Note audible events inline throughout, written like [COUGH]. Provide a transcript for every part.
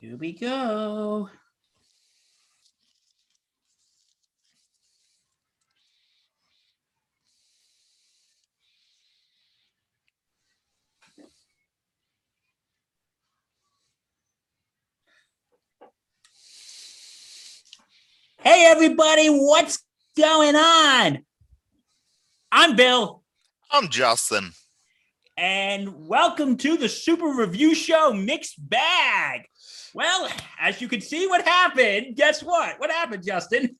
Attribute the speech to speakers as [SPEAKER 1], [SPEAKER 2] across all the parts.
[SPEAKER 1] Here we go. Hey, everybody, what's going on? I'm Bill,
[SPEAKER 2] I'm Justin.
[SPEAKER 1] and welcome to the Super Review Show Mixed Bag. Well, as you can see, what happened, guess what? What happened, Justin?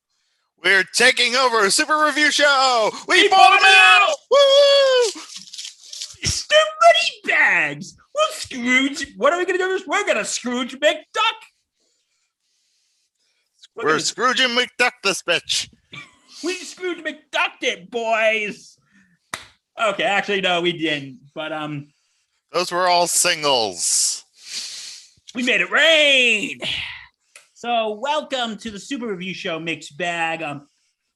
[SPEAKER 2] We're taking over a super review show. We,
[SPEAKER 1] We
[SPEAKER 2] bought him out. Woo!
[SPEAKER 1] Stupid bags. Well, Scrooge, what are we going to do? This? We're going to Scrooge McDuck. We're,
[SPEAKER 2] We're
[SPEAKER 1] gonna,
[SPEAKER 2] Scrooge and McDuck this bitch.
[SPEAKER 1] we Scrooge McDucked it, boys. Okay, actually, no, we didn't. But um,
[SPEAKER 2] Those were all singles.
[SPEAKER 1] We made it rain. So, welcome to the Super Review Show Mixed Bag. Um,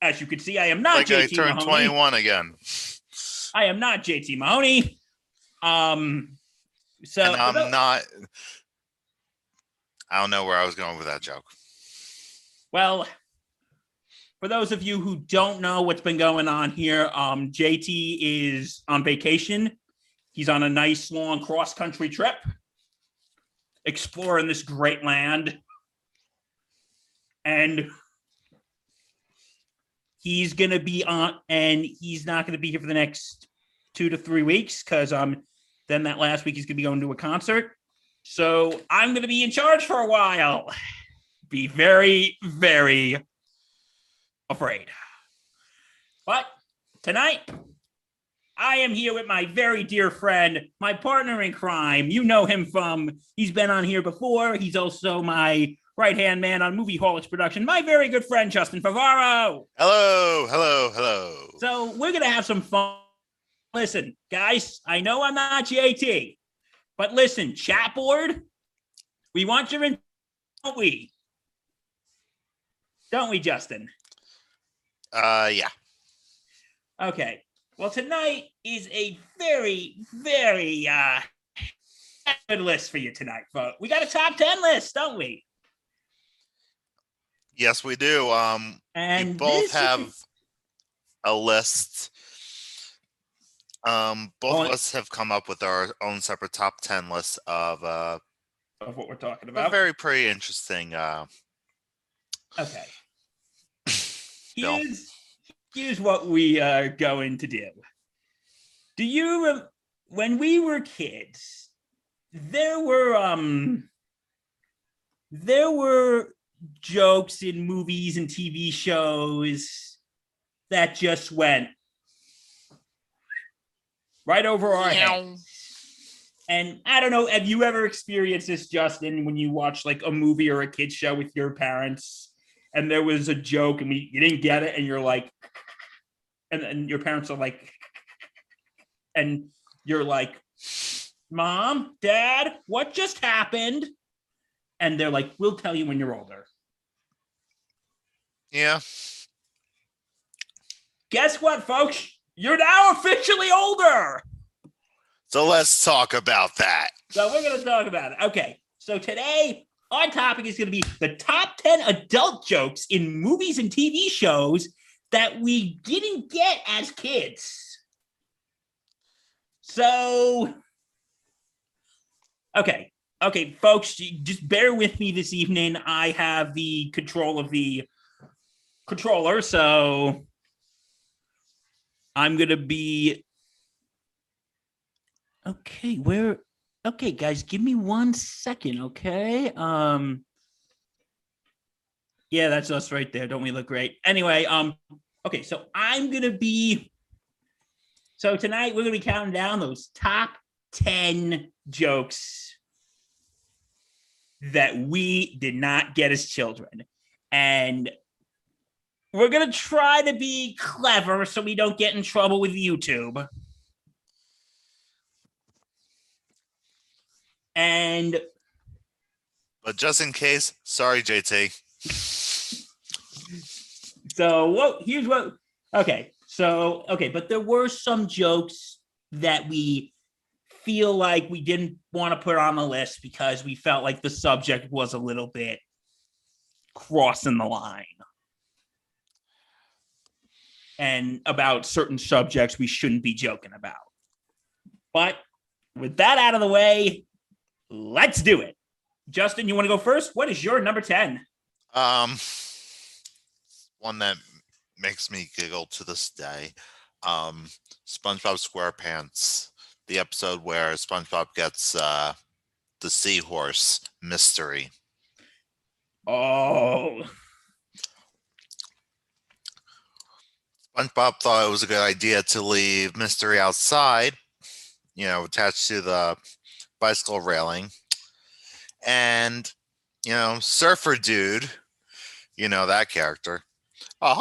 [SPEAKER 1] as you can see, I am not
[SPEAKER 2] Like I
[SPEAKER 1] JT
[SPEAKER 2] turned
[SPEAKER 1] Mahoney.
[SPEAKER 2] 21 again.
[SPEAKER 1] I am not JT Mahoney. Um, so
[SPEAKER 2] and I'm not. I don't know where I was going with that joke.
[SPEAKER 1] Well, for those of you who don't know what's been going on here, um, JT is on vacation. He's on a nice long cross country trip, exploring this great land. And he's gonna be on, and he's not gonna be here for the next two to three weeks because um, then that last week he's gonna be going to a concert. So I'm gonna be in charge for a while be very, very afraid. But tonight, I am here with my very dear friend, my partner in crime. You know him from, he's been on here before. He's also my right hand man on Movie Holics production, my very good friend, Justin Favaro.
[SPEAKER 2] Hello, hello, hello.
[SPEAKER 1] So we're going to have some fun. Listen, guys, I know I'm not JT, but listen, chat board, we want your in, don't we? Don't we, Justin?
[SPEAKER 2] Uh, yeah.
[SPEAKER 1] Okay. Well, tonight is a very, very uh good list for you tonight, folks. We got a top 10 list, don't we?
[SPEAKER 2] Yes, we do. Um,
[SPEAKER 1] And
[SPEAKER 2] we both
[SPEAKER 1] this is-
[SPEAKER 2] have a list. Um, both of us have come up with our own separate top 10 lists of uh
[SPEAKER 1] of what we're talking about.
[SPEAKER 2] very pretty interesting uh
[SPEAKER 1] Okay. [LAUGHS] Here's here's what we are going to do. Do you when we were kids, there were um there were jokes in movies and TV shows that just went right over our heads. And I don't know, have you ever experienced this, Justin, when you watch like a movie or a kid's show with your parents and there was a joke and we, you didn't get it and you're like, and, your parents are like, [LAUGHS] and you're like, Mom, Dad, what just happened? And they're like, We'll tell you when you're older.
[SPEAKER 2] Yeah.
[SPEAKER 1] Guess what, folks? You're now officially older.
[SPEAKER 2] So let's talk about that.
[SPEAKER 1] So we're going to talk about it. Okay. So today, our topic is going to be the top 10 adult jokes in movies and TV shows that we didn't get as kids. So, okay. Okay, folks, just bear with me this evening. I have the control of the controller. So I'm going to be. Okay, where okay guys give me one second okay um yeah that's us right there don't we look great anyway um okay so i'm gonna be so tonight we're gonna be counting down those top 10 jokes that we did not get as children and we're gonna try to be clever so we don't get in trouble with youtube and
[SPEAKER 2] But just in case, sorry, JT. [LAUGHS]
[SPEAKER 1] So what here's what okay. So okay, but there were some jokes that we feel like we didn't want to put on the list because we felt like the subject was a little bit crossing the line. And about certain subjects we shouldn't be joking about. But with that out of the way, let's do it. Justin, you want to go first? What is your number 10?
[SPEAKER 2] Um, one that makes me giggle to this day. Um, SpongeBob SquarePants, the episode where SpongeBob gets uh the seahorse mystery.
[SPEAKER 1] Oh,
[SPEAKER 2] SpongeBob thought it was a good idea to leave mystery outside, you know, attached to the bicycle railing. And, you know, Surfer Dude, you know, that character. Ah!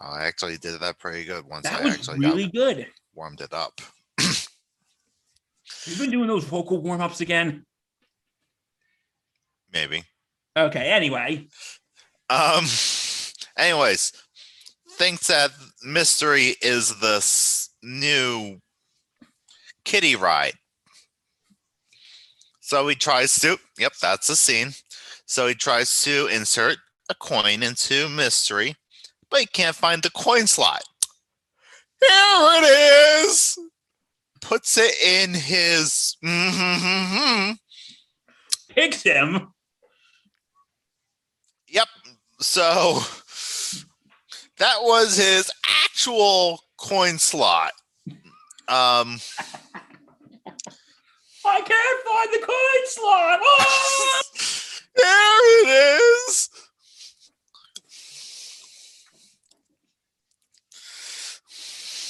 [SPEAKER 2] Well, I actually did that pretty good once
[SPEAKER 1] that
[SPEAKER 2] I
[SPEAKER 1] was
[SPEAKER 2] actually
[SPEAKER 1] really
[SPEAKER 2] got
[SPEAKER 1] good.
[SPEAKER 2] warmed it up.
[SPEAKER 1] You've been doing those vocal warm ups again.
[SPEAKER 2] Maybe.
[SPEAKER 1] Okay, anyway.
[SPEAKER 2] Um. Anyways, thinks that mystery is this new kitty ride. So he tries to. Yep, that's the scene. So he tries to insert a coin into mystery, but he can't find the coin slot. Here it is. Puts it in his.
[SPEAKER 1] Picks him.
[SPEAKER 2] Yep. So that was his actual coin slot. Um,
[SPEAKER 1] I can't find the coin slot. Oh! [LAUGHS]
[SPEAKER 2] there it is.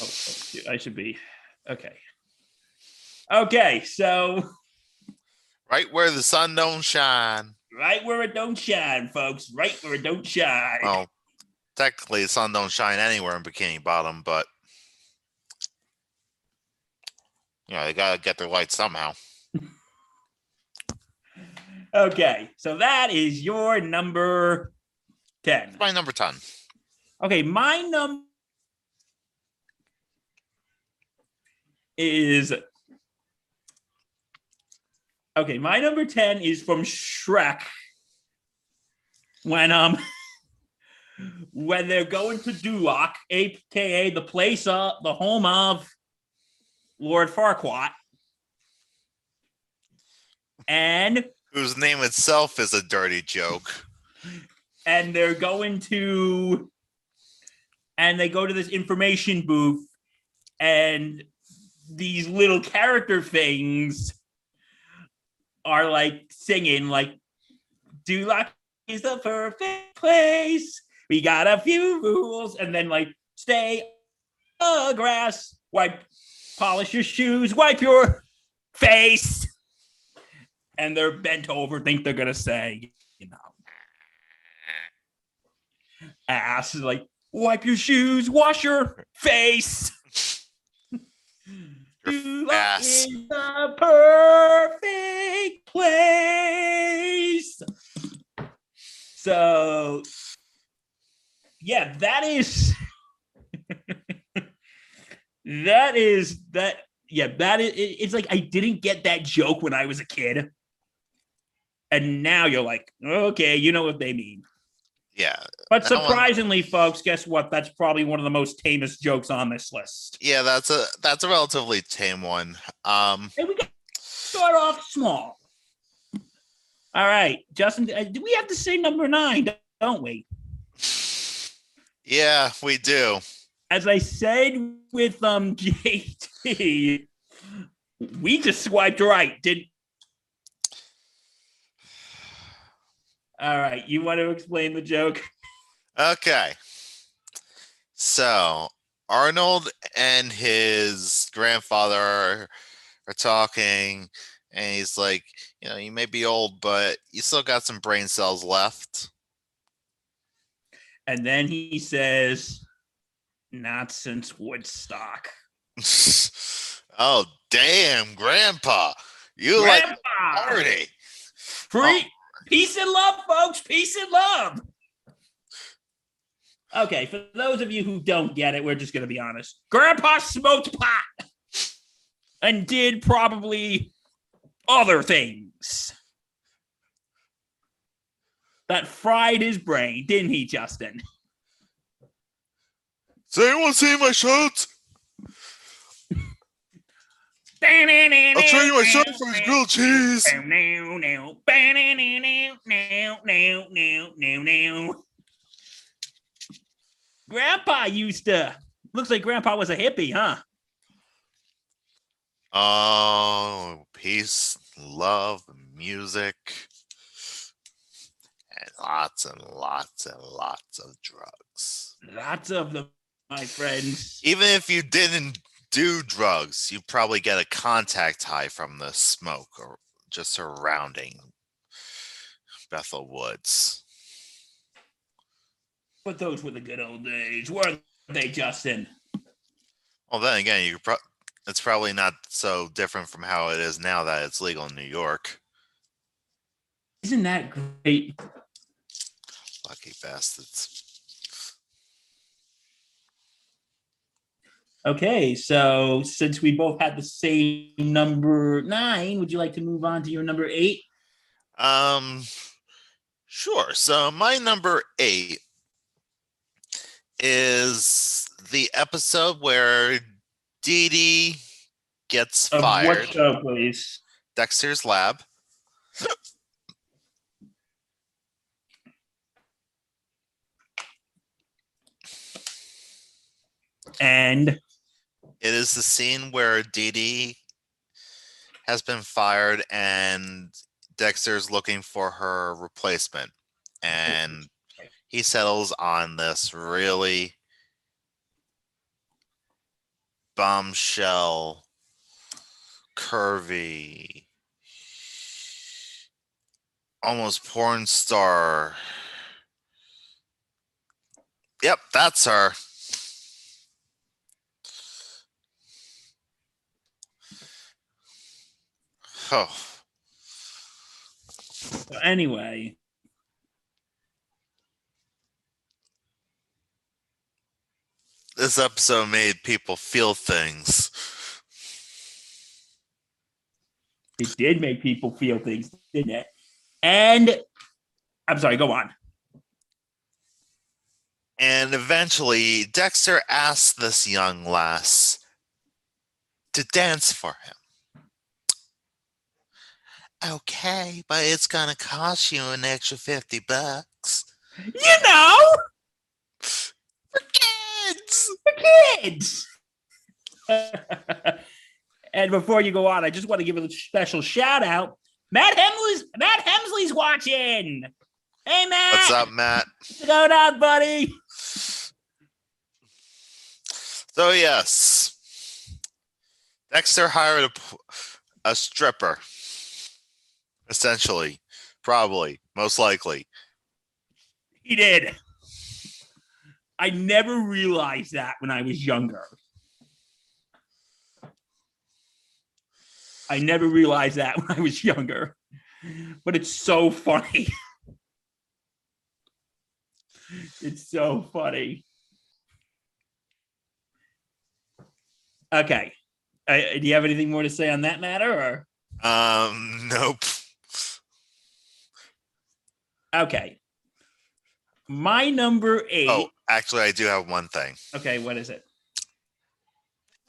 [SPEAKER 1] Oh, oh, shoot, I should be okay. Okay, so
[SPEAKER 2] Right where the sun don't shine.
[SPEAKER 1] right where it don't shine, folks. Right where it don't shine.
[SPEAKER 2] Well, technically, the sun don't shine anywhere in Bikini Bottom, but you know they gotta get their light somehow.
[SPEAKER 1] Okay, so that is your number 10.
[SPEAKER 2] My number ten.
[SPEAKER 1] Okay, my number is okay. My number ten is from Shrek. When um, [LAUGHS] when they're going to Duloc, aka the place of the home of Lord Farquaad, and
[SPEAKER 2] Whose name itself is a dirty joke.
[SPEAKER 1] and they're going to and they go to this information booth and these little character things are like singing like Duloc is the perfect place. We got a few rules and then like stay the grass, wipe polish your shoes, wipe your face. And they're bent over, think they're gonna say, you know, ass is like wipe your shoes, wash your face. [LAUGHS] You
[SPEAKER 2] ass.
[SPEAKER 1] is the perfect place. So, yeah, that is [LAUGHS] that is that. Yeah, that is. It's like I didn't get that joke when I was a kid, and now you're like, okay, you know what they mean.
[SPEAKER 2] Yeah,
[SPEAKER 1] But surprisingly, folks, guess what? That's probably one of the most tamest jokes on this list.
[SPEAKER 2] yeah, that's a that's a relatively tame one. Um,
[SPEAKER 1] And we got start off small. All right, Justin, uh, do we have to say number nine, don't we?
[SPEAKER 2] yeah, we do.
[SPEAKER 1] As I said with um [LAUGHS] JT, we just swiped right, didn't? All right, you want to explain the joke? [LAUGHS]
[SPEAKER 2] Okay. So Arnold and his grandfather are, are talking, and he's like, you know, you may be old, but you still got some brain cells left.
[SPEAKER 1] And then he says, "Not since Woodstock." [LAUGHS]
[SPEAKER 2] oh, damn, Grandpa. You like party.
[SPEAKER 1] Free oh. Peace and love, folks. Peace and love. Okay, for those of you who don't get it, we're just going to be honest. Grandpa smoked pot and did probably other things that fried his brain, didn't he, Justin?
[SPEAKER 2] Does anyone see my shirt? I'll trade you my shirt for his grilled cheese.
[SPEAKER 1] Grandpa used to. Looks like Grandpa was a hippie, huh?
[SPEAKER 2] Oh, peace, love, music, and lots and lots and lots of drugs.
[SPEAKER 1] Lots of them, my friends.
[SPEAKER 2] Even if you didn't do drugs, you probably get a contact high from the smoke or just surrounding Bethel Woods.
[SPEAKER 1] But those were the good old days, weren't they, Justin?
[SPEAKER 2] Well, then again, you pro- it's probably not so different from how it is now that it's legal in New York.
[SPEAKER 1] Isn't that great?
[SPEAKER 2] Lucky bastards.
[SPEAKER 1] Okay, so since we both had the same number nine, would you like to move on to your number eight?
[SPEAKER 2] Um, sure. So my number eight is the episode where Dee Dee gets
[SPEAKER 1] Of
[SPEAKER 2] fired.
[SPEAKER 1] what show, please?
[SPEAKER 2] Dexter's Lab.
[SPEAKER 1] And
[SPEAKER 2] It is the scene where Dee Dee has been fired and Dexter's looking for her replacement. And he settles on this really bombshell, curvy, almost porn star. Yep, that's her. Oh,
[SPEAKER 1] anyway,
[SPEAKER 2] this episode made people feel things.
[SPEAKER 1] it did make people feel things, didn't it? And I'm sorry, go on.
[SPEAKER 2] And eventually, Dexter asks this young lass to dance for him. Okay, but it's gonna cost you an extra 50 bucks.
[SPEAKER 1] You know,
[SPEAKER 2] For kids!
[SPEAKER 1] For kids. [LAUGHS] and before you go on, I just want to give a special shout out. Matt Hemsley's Matt Hemsley's watching. Hey Matt,
[SPEAKER 2] What's up, Matt?
[SPEAKER 1] What's going on, buddy?
[SPEAKER 2] So, yes, Dexter hired a, p- a stripper. Essentially, probably, most likely.
[SPEAKER 1] He did. I never realized that when I was younger. I never realized that [LAUGHS] when I was younger. But it's so funny. [LAUGHS] It's so funny. Okay. Uh, do you have anything more to say on that matter or
[SPEAKER 2] Um, nope.
[SPEAKER 1] Okay. My number 8.
[SPEAKER 2] Oh, actually, I do have one thing.
[SPEAKER 1] Okay, what is it?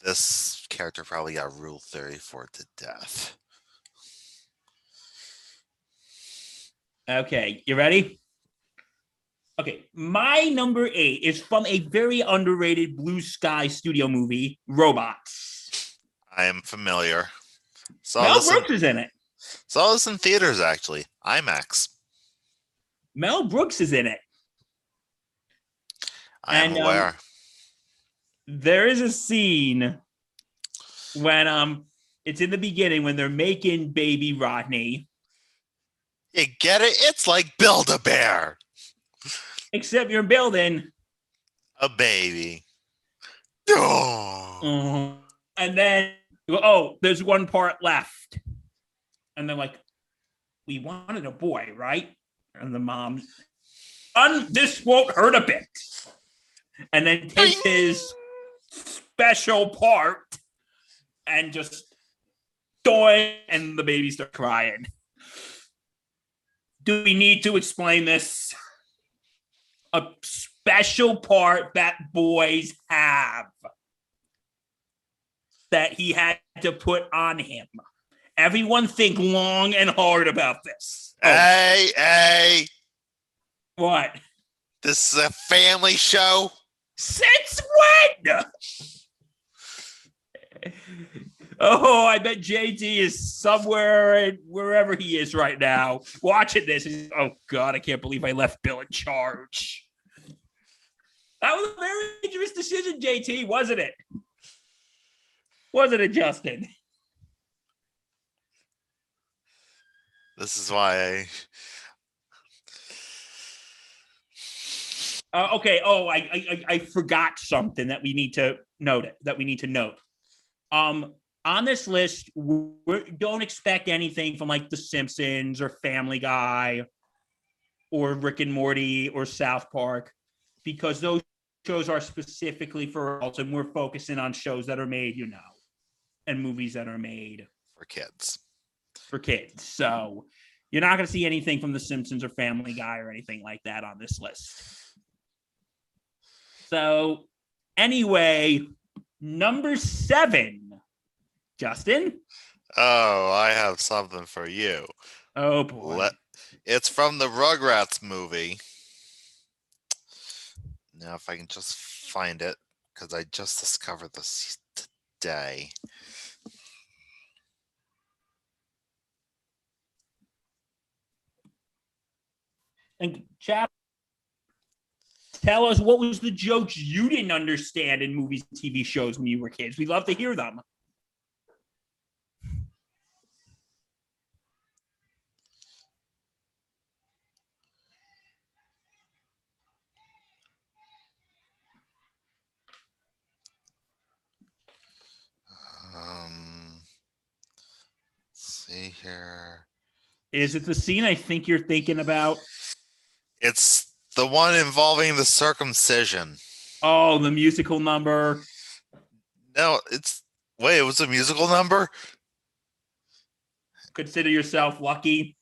[SPEAKER 2] This character probably got Rule 34 to death.
[SPEAKER 1] Okay, you ready? Okay, my number eight is from a very underrated Blue Sky studio movie, Robots.
[SPEAKER 2] I am familiar. Saw
[SPEAKER 1] Mel
[SPEAKER 2] this, in,
[SPEAKER 1] Brooks is in it.
[SPEAKER 2] saw this in theaters, actually. IMAX.
[SPEAKER 1] Mel Brooks is in it.
[SPEAKER 2] I am
[SPEAKER 1] And, um,
[SPEAKER 2] aware.
[SPEAKER 1] There is a scene when um it's in the beginning when they're making baby Rodney,
[SPEAKER 2] you get it? It's like Build a Bear,
[SPEAKER 1] except you're building
[SPEAKER 2] a baby. Oh.
[SPEAKER 1] And then oh, there's one part left. And they're like, we wanted a boy, right? And the mom, son, this won't hurt a bit. and then takes his special part and just doing, and the baby starts crying. Do we need to explain this? A special part that boys have that he had to put on him. Everyone think long and hard about this. Oh,
[SPEAKER 2] Hey, hey,
[SPEAKER 1] what?
[SPEAKER 2] this is a family show.
[SPEAKER 1] Since when? Oh, I bet JT is somewhere and wherever he is right now watching this. Oh God, I can't believe I left Bill in charge. That was a very dangerous decision, JT, wasn't it? Wasn't it, Justin?
[SPEAKER 2] This is why I.
[SPEAKER 1] Uh, okay. Oh, I, I I- I forgot something that we need to note. That we need to note. Um, on this list, we don't expect anything from like The Simpsons or Family Guy, or Rick and Morty or South Park, because those shows are specifically for adults, and we're focusing on shows that are made, you know, and movies that are made
[SPEAKER 2] for kids.
[SPEAKER 1] For kids. So you're not going to see anything from The Simpsons or Family Guy or anything like that on this list. So, anyway, number seven, Justin.
[SPEAKER 2] Oh, I have something for you.
[SPEAKER 1] Oh boy.
[SPEAKER 2] Let, it's from the Rugrats movie. Now, if I can just find it, because I just discovered this today.
[SPEAKER 1] And chat. Tell us what was the jokes you didn't understand in movies and TV shows when you were kids. We'd love to hear them.
[SPEAKER 2] Um, see here.
[SPEAKER 1] Is it the scene I think you're thinking about?
[SPEAKER 2] It's the one involving the circumcision.
[SPEAKER 1] Oh, the musical number.
[SPEAKER 2] No, it's wait, it was a musical number.
[SPEAKER 1] Consider yourself lucky.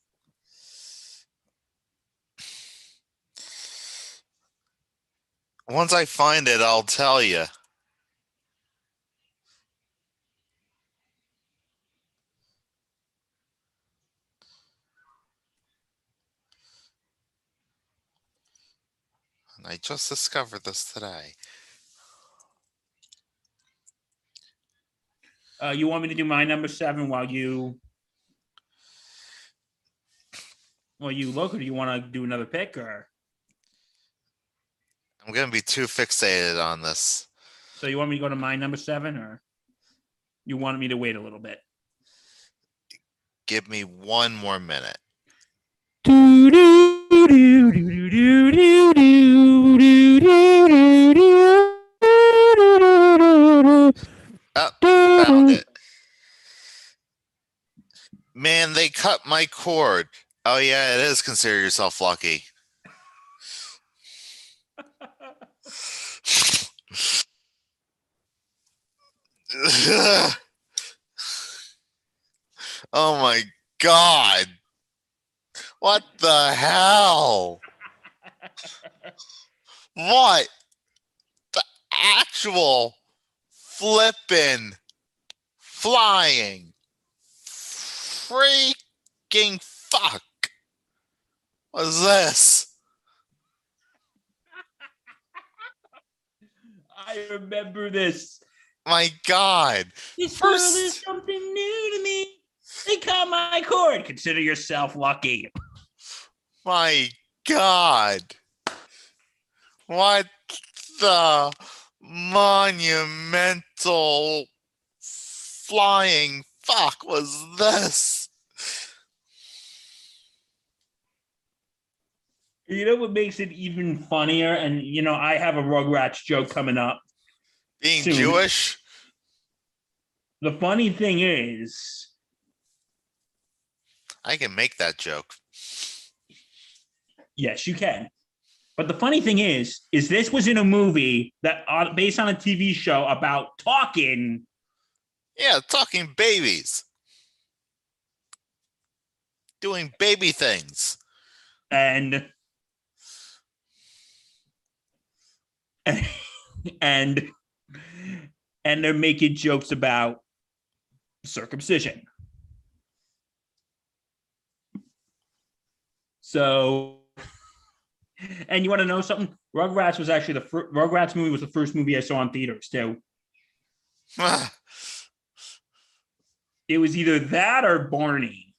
[SPEAKER 2] Once I find it, I'll tell you. And I just discovered this today.
[SPEAKER 1] Uh, you want me to do my number seven while you while you look, or do you want to do another pick? Or
[SPEAKER 2] I'm gonna be too fixated on this.
[SPEAKER 1] so you want me to go to my number seven, or you wanted me to wait a little bit?
[SPEAKER 2] Give me one more minute. Oh, found it. Man, they cut my cord. Oh yeah, it is. Consider yourself lucky. [LAUGHS] oh my god. What the hell? What the actual flipping flying freaking fuck was this? [LAUGHS]
[SPEAKER 1] I remember this.
[SPEAKER 2] My god.
[SPEAKER 1] This world
[SPEAKER 2] First-
[SPEAKER 1] is something new to me. They cut my cord. Consider yourself lucky.
[SPEAKER 2] My god. What the monumental flying fuck was this?
[SPEAKER 1] You know what makes it even funnier? And you know, I have a Rugrats joke coming up.
[SPEAKER 2] Being
[SPEAKER 1] Soon.
[SPEAKER 2] Jewish?
[SPEAKER 1] The funny thing is,
[SPEAKER 2] I can make that joke.
[SPEAKER 1] yes, you can. But the funny thing is, is this was in a movie that uh, based on a TV show about talking.
[SPEAKER 2] Yeah, talking babies. Doing baby things.
[SPEAKER 1] and and and they're making jokes about circumcision. So, and you want to know something? Rugrats was actually the first. Rugrats movie was the first movie I saw in theaters too. [SIGHS] It was either that or Barney.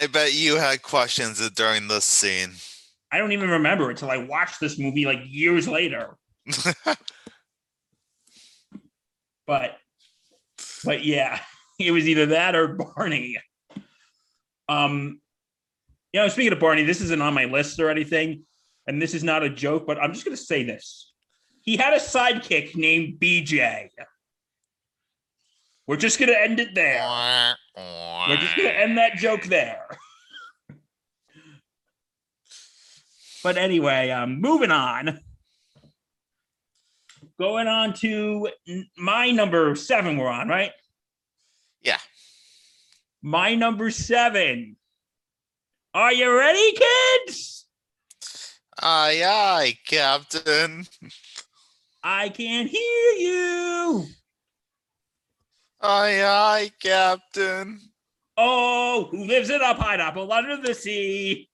[SPEAKER 2] I bet you had questions during this scene.
[SPEAKER 1] I don't even remember until I watched this movie like years later. [LAUGHS] but but yeah, [LAUGHS] it was either that or Barney. Um, you know, speaking of Barney, this isn't on my list or anything, and this is not a joke, but I'm just gonna say this. He had a sidekick named BJ. We're just gonna end it there. We're just gonna end that joke there. [LAUGHS] but anyway, um, moving on. Going on to my number seven, we're on, right?
[SPEAKER 2] Yeah.
[SPEAKER 1] My number seven. Are you ready, kids?
[SPEAKER 2] Aye, aye, Captain.
[SPEAKER 1] I can't hear you.
[SPEAKER 2] Aye, aye, Captain.
[SPEAKER 1] Oh, who lives in a pineapple under the sea?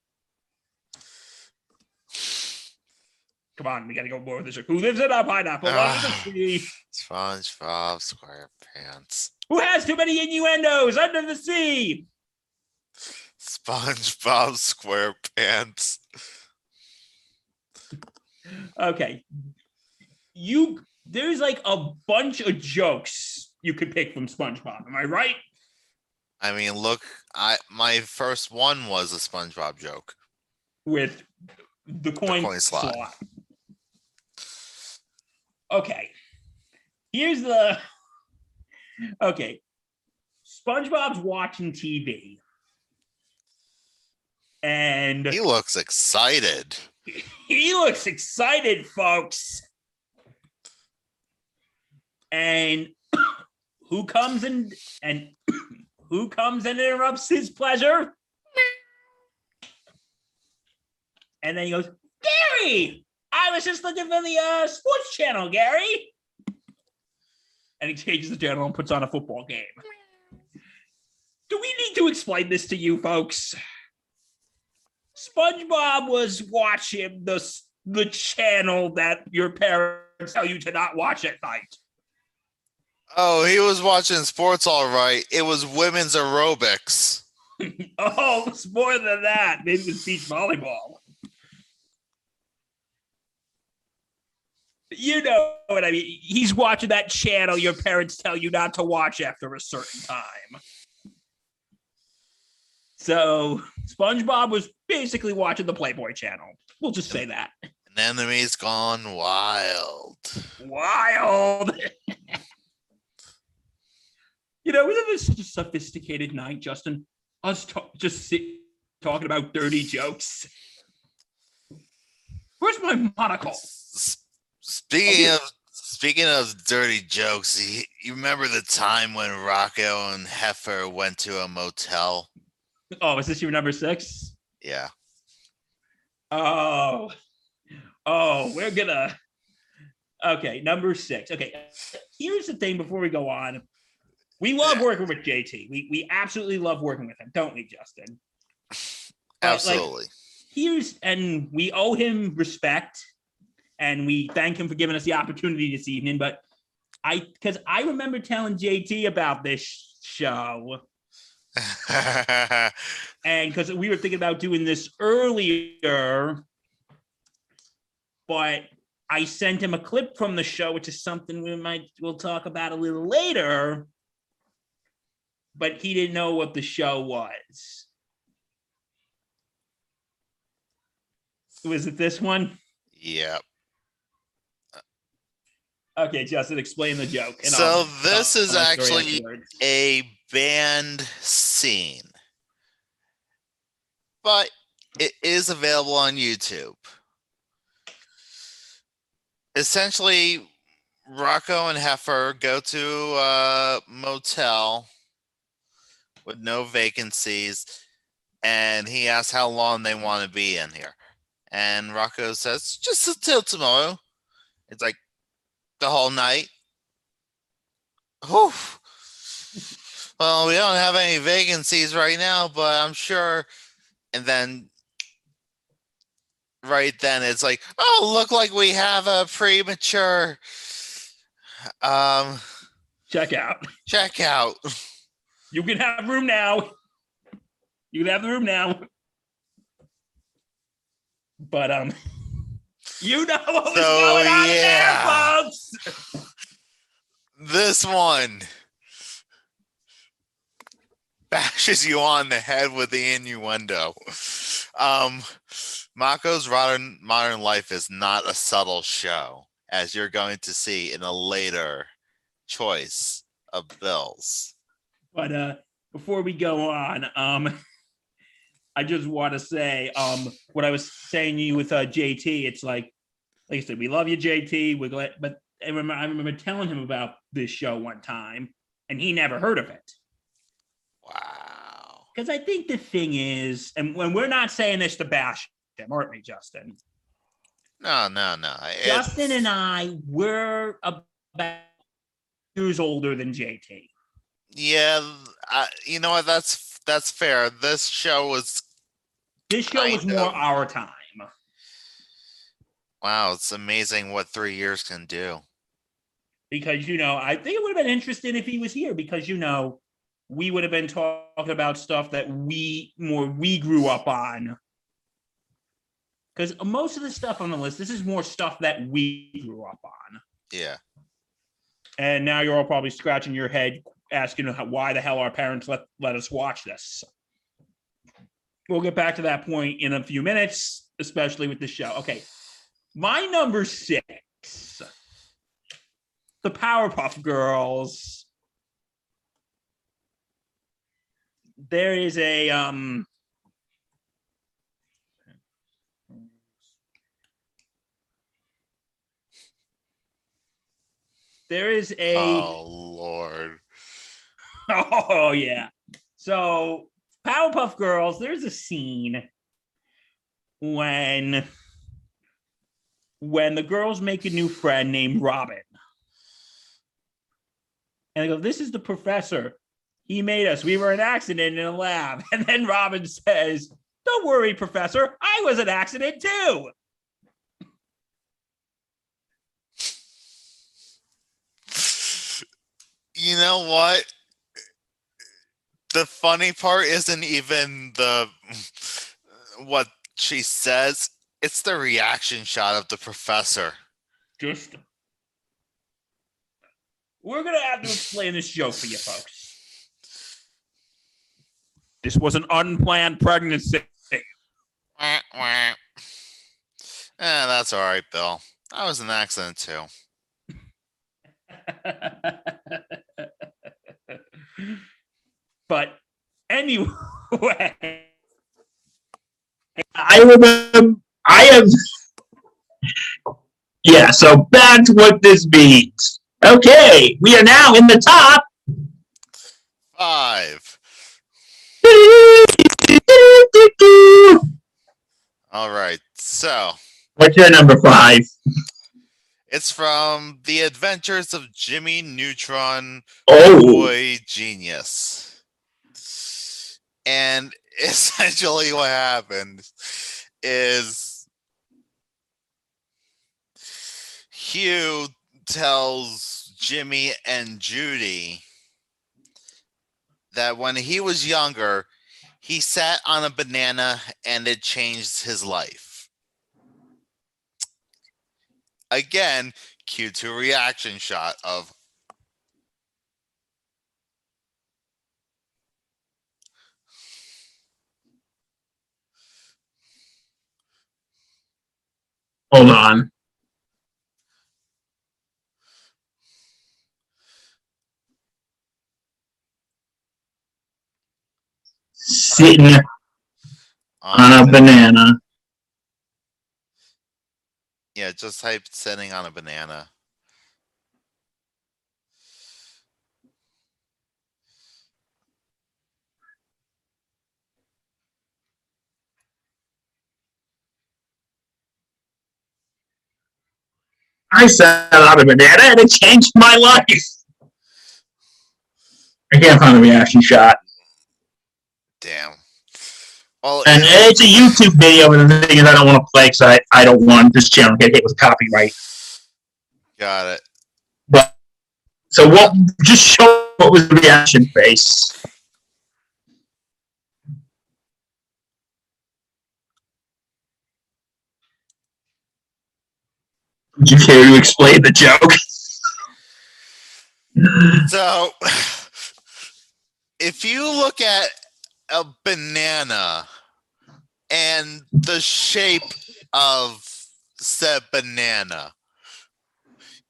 [SPEAKER 1] Come on, we gotta go more with this. Who lives in a pineapple under
[SPEAKER 2] Ah.
[SPEAKER 1] the sea?
[SPEAKER 2] SpongeBob SquarePants.
[SPEAKER 1] Who has too many innuendos under the sea?
[SPEAKER 2] SpongeBob SquarePants.
[SPEAKER 1] Okay. You there's like a bunch of jokes you could pick from SpongeBob. Am I right?
[SPEAKER 2] I mean, look, I my first one was a SpongeBob joke.
[SPEAKER 1] With the coin,
[SPEAKER 2] coin slot.
[SPEAKER 1] slot. Okay. Here's the [LAUGHS] okay. SpongeBob's watching TV. And
[SPEAKER 2] He looks excited.
[SPEAKER 1] He looks excited, folks. And [COUGHS] who comes and and [COUGHS] who comes and interrupts his pleasure? And then he goes, Gary, I was just looking for the uh, sports channel, Gary. And he changes the channel and puts on a football game. Do we need to explain this to you, folks? SpongeBob was watching the the channel that your parents tell you to not watch at night.
[SPEAKER 2] Oh, he was watching sports all right. It was women's aerobics. [LAUGHS]
[SPEAKER 1] Oh, it's more than that. Maybe it was beach volleyball. You know what I mean. He's watching that channel your parents tell you not to watch after a certain time. So SpongeBob was basically watching the Playboy channel. We'll just say that.
[SPEAKER 2] An enemy's gone wild.
[SPEAKER 1] Wild. [LAUGHS] you know, isn't this such a sophisticated night, Justin? Us just sit talking about dirty jokes. Where's my monocle?
[SPEAKER 2] Speaking
[SPEAKER 1] yeah.
[SPEAKER 2] of speaking of dirty jokes, you, you remember the time when Rocko and Heffer went to a motel?
[SPEAKER 1] Oh, is this your number six?
[SPEAKER 2] Yeah.
[SPEAKER 1] Oh, oh, we're gonna. Okay, number six. Okay, here's the thing before we go on. We love
[SPEAKER 2] Yeah.
[SPEAKER 1] working with JT. We we absolutely love working with him, don't we, Justin? But, like,
[SPEAKER 2] Absolutely.
[SPEAKER 1] here's and we owe him respect and we thank him for giving us the opportunity this evening but i because i remember telling jt about this show [LAUGHS] and because we were thinking about doing this earlier but i sent him a clip from the show which is something we might we'll talk about a little later but he didn't know what the show was was it this one
[SPEAKER 2] yep.
[SPEAKER 1] Okay, Justin, explain the joke. and
[SPEAKER 2] So
[SPEAKER 1] I'll-
[SPEAKER 2] this
[SPEAKER 1] I'll
[SPEAKER 2] is
[SPEAKER 1] story
[SPEAKER 2] actually a band scene. But it is available on YouTube. essentially Rocko and Heffer go to a motel with no vacancies, and he asks how long they want to be in here. And Rocko says, just until tomorrow. It's like the whole night. Whew. Well, we don't have any vacancies right now, but I'm sure. And then right then it's like, oh, look like we have a premature um
[SPEAKER 1] Check out.
[SPEAKER 2] checkout.
[SPEAKER 1] You can have room now. You can have the room now. But um, you know what was
[SPEAKER 2] So,
[SPEAKER 1] going on
[SPEAKER 2] yeah.
[SPEAKER 1] there, folks.
[SPEAKER 2] This one bashes you on the head with the innuendo. Um, Rocko's modern modern life is not a subtle show, as you're going to see in a later choice of bills.
[SPEAKER 1] But uh, before we go on, um, [LAUGHS] I just want to say um, what I was saying to you with uh, JT. It's like, like I said, we love you, JT. We're glad, but I remember, I remember telling him about this show one time, and he never heard of it.
[SPEAKER 2] Wow.
[SPEAKER 1] Because I think the thing is, and when we're not saying this to bash him, aren't we, Justin?
[SPEAKER 2] No, no, no. It's-
[SPEAKER 1] Justin and I, we're about years older than JT.
[SPEAKER 2] Yeah, I, you know what? That's that's fair. This show was
[SPEAKER 1] This show was more
[SPEAKER 2] of.
[SPEAKER 1] our time.
[SPEAKER 2] wow. It's amazing what three years can do.
[SPEAKER 1] because you know I think it would have been interesting if he was here because you know we would have been talking about stuff that we more we grew up on. Because most of the stuff on the list, this is more stuff that we grew up on,
[SPEAKER 2] Yeah.
[SPEAKER 1] and now you're all probably scratching your head asking why the hell our parents let let us watch this. We'll get back to that point in a few minutes, especially with the show. Okay, my number six the Powerpuff Girls. There is a um there is a
[SPEAKER 2] Oh Lord. [LAUGHS]
[SPEAKER 1] Oh yeah. So Powerpuff Girls, there's a scene when when the girls make a new friend named Robin. And they go, This is the professor. He made us. We were an accident in a lab. [LAUGHS] And then Robin says, Don't worry, Professor. I was an accident too.
[SPEAKER 2] You know what? The funny part isn't even the what she says. It's the reaction shot of the professor.
[SPEAKER 1] Just we're gonna have to explain this joke for you folks. This was an unplanned pregnancy.
[SPEAKER 2] Wah, wah. Eh, that's all right, Bill. I was an accident too. [LAUGHS]
[SPEAKER 1] but anyway,
[SPEAKER 3] I remember. I am. Yeah. So that's what this means. Okay, we are now in the top.
[SPEAKER 2] Five. All right. So
[SPEAKER 3] What's your number five?
[SPEAKER 2] it's from The Adventures of Jimmy Neutron
[SPEAKER 3] Oh,
[SPEAKER 2] Boy Genius. And [LAUGHS] essentially what happened is Hugh tells Jimmy and Judy that when he was younger, he sat on a banana and it changed his life. Again, Q2 reaction shot of
[SPEAKER 3] hold on. Sitting on a banana.
[SPEAKER 2] Yeah, just type sitting on a banana.
[SPEAKER 1] I sat on a banana and it changed my life. I can't find the reaction shot.
[SPEAKER 2] Damn. Well,
[SPEAKER 1] And
[SPEAKER 2] it-
[SPEAKER 1] it's a YouTube video, and the thing is, I don't want to play because I, I don't want this channel to get hit with copyright.
[SPEAKER 2] got it.
[SPEAKER 1] But so what? Just show what was the reaction face. Would you care to explain the joke? [LAUGHS]
[SPEAKER 2] So, [SIGHS] if you look at a banana and the shape of said banana,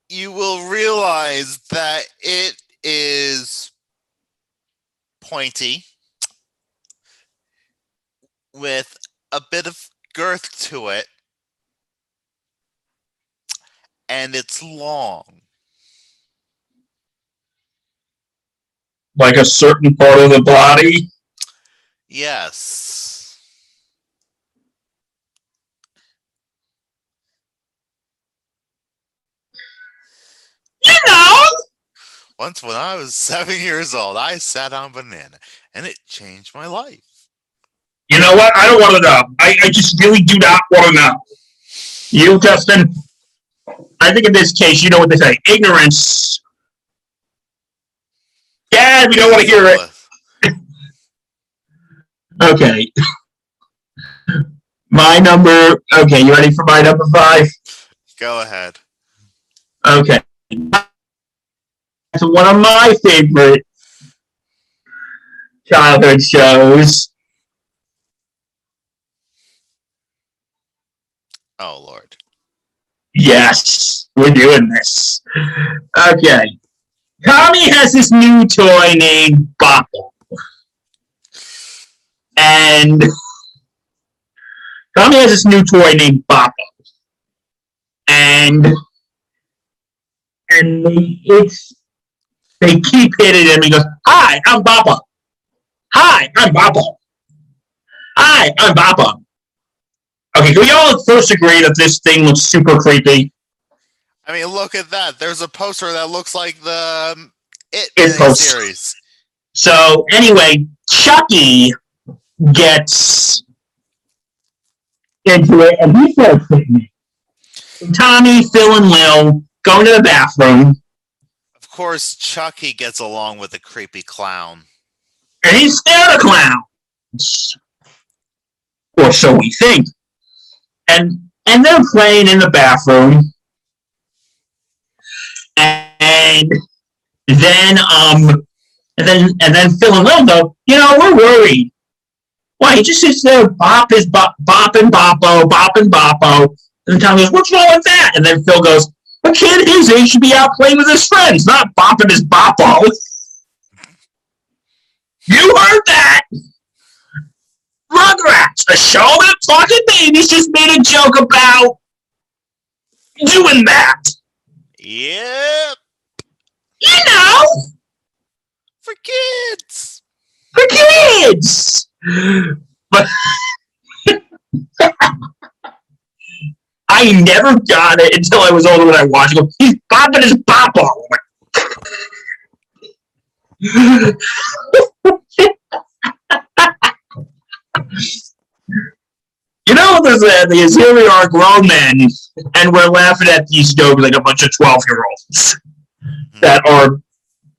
[SPEAKER 2] you will realize that it is pointy with a bit of girth to it and it's long.
[SPEAKER 1] Like a certain part of the body?
[SPEAKER 2] Yes.
[SPEAKER 1] You know.
[SPEAKER 2] Once when I was seven years old, I sat on banana and it changed my life.
[SPEAKER 1] You know what? I don't want to know. I, I just really do not want to know. You, Justin? I think in this case, you know what they say ignorance. Yeah, we don't want to hear it. Okay. My number. Okay, you ready for my number five?
[SPEAKER 2] Go ahead.
[SPEAKER 1] Okay. It's one of my favorite childhood shows.
[SPEAKER 2] Oh Lord.
[SPEAKER 1] Yes, we're doing this. Okay. Tommy has this new toy named Bopple. And Tommy has this new toy named Bopple. And and they, it's they keep hitting him. And he goes, Hi, I'm Bopple. Hi, I'm Bopple. Hi, I'm Bopple. Okay, can we all first agree that this thing looks super creepy?
[SPEAKER 2] I mean, look at that. There's a poster that looks like the um, It,
[SPEAKER 1] It
[SPEAKER 2] series.
[SPEAKER 1] So anyway, Chuckie gets into it, and he starts hitting me. Tommy, Phil, and Lil going to the bathroom,
[SPEAKER 2] Of course, Chuckie gets along with the creepy clown.
[SPEAKER 1] and he's scared of clowns, or so we think. And and they're playing in the bathroom, and then um, and then and then Phil and Lil go, you know, we're worried. Why he just sits there, bop his bop, bop and boppo, bop and boppo. And Tom goes, what's wrong with that? And then Phil goes, a kid his age should be out playing with his friends, not bopping his boppo. You heard that? Rugrats, a show about talking babies, just made a joke about doing that.
[SPEAKER 2] Yep,
[SPEAKER 1] You know,
[SPEAKER 2] for kids.
[SPEAKER 1] for kids. But [LAUGHS] I never got it until I was older when I watched it. He's bopping his boppo. I'm [LAUGHS] You know, there's a, there's here we are grown men, and we're laughing at these jokes like a bunch of twelve year olds hmm. that are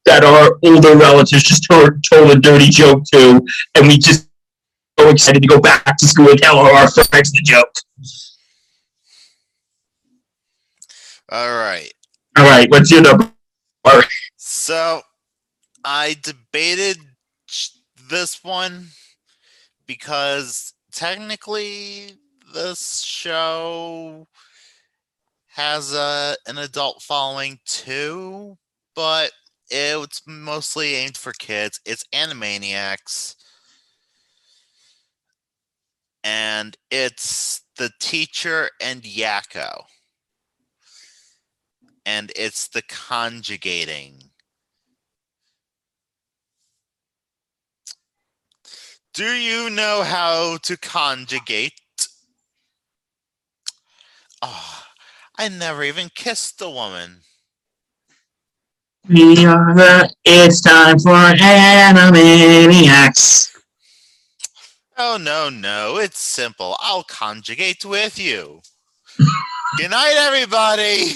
[SPEAKER 1] that our older relatives just told, told a dirty joke to, and we just so excited to go back to school and tell our friends the joke.
[SPEAKER 2] All right.
[SPEAKER 1] All right, what's your number?
[SPEAKER 2] So I debated this one because technically this show has a an adult following too, but it's mostly aimed for kids. It's Animaniacs. And it's the teacher and Yakko. and it's the conjugating. Do you know how to conjugate? Oh, I never even kissed a woman.
[SPEAKER 1] It's time for Animaniacs.
[SPEAKER 2] Oh, no, no, it's simple. I'll conjugate with you. [LAUGHS] Good night, everybody.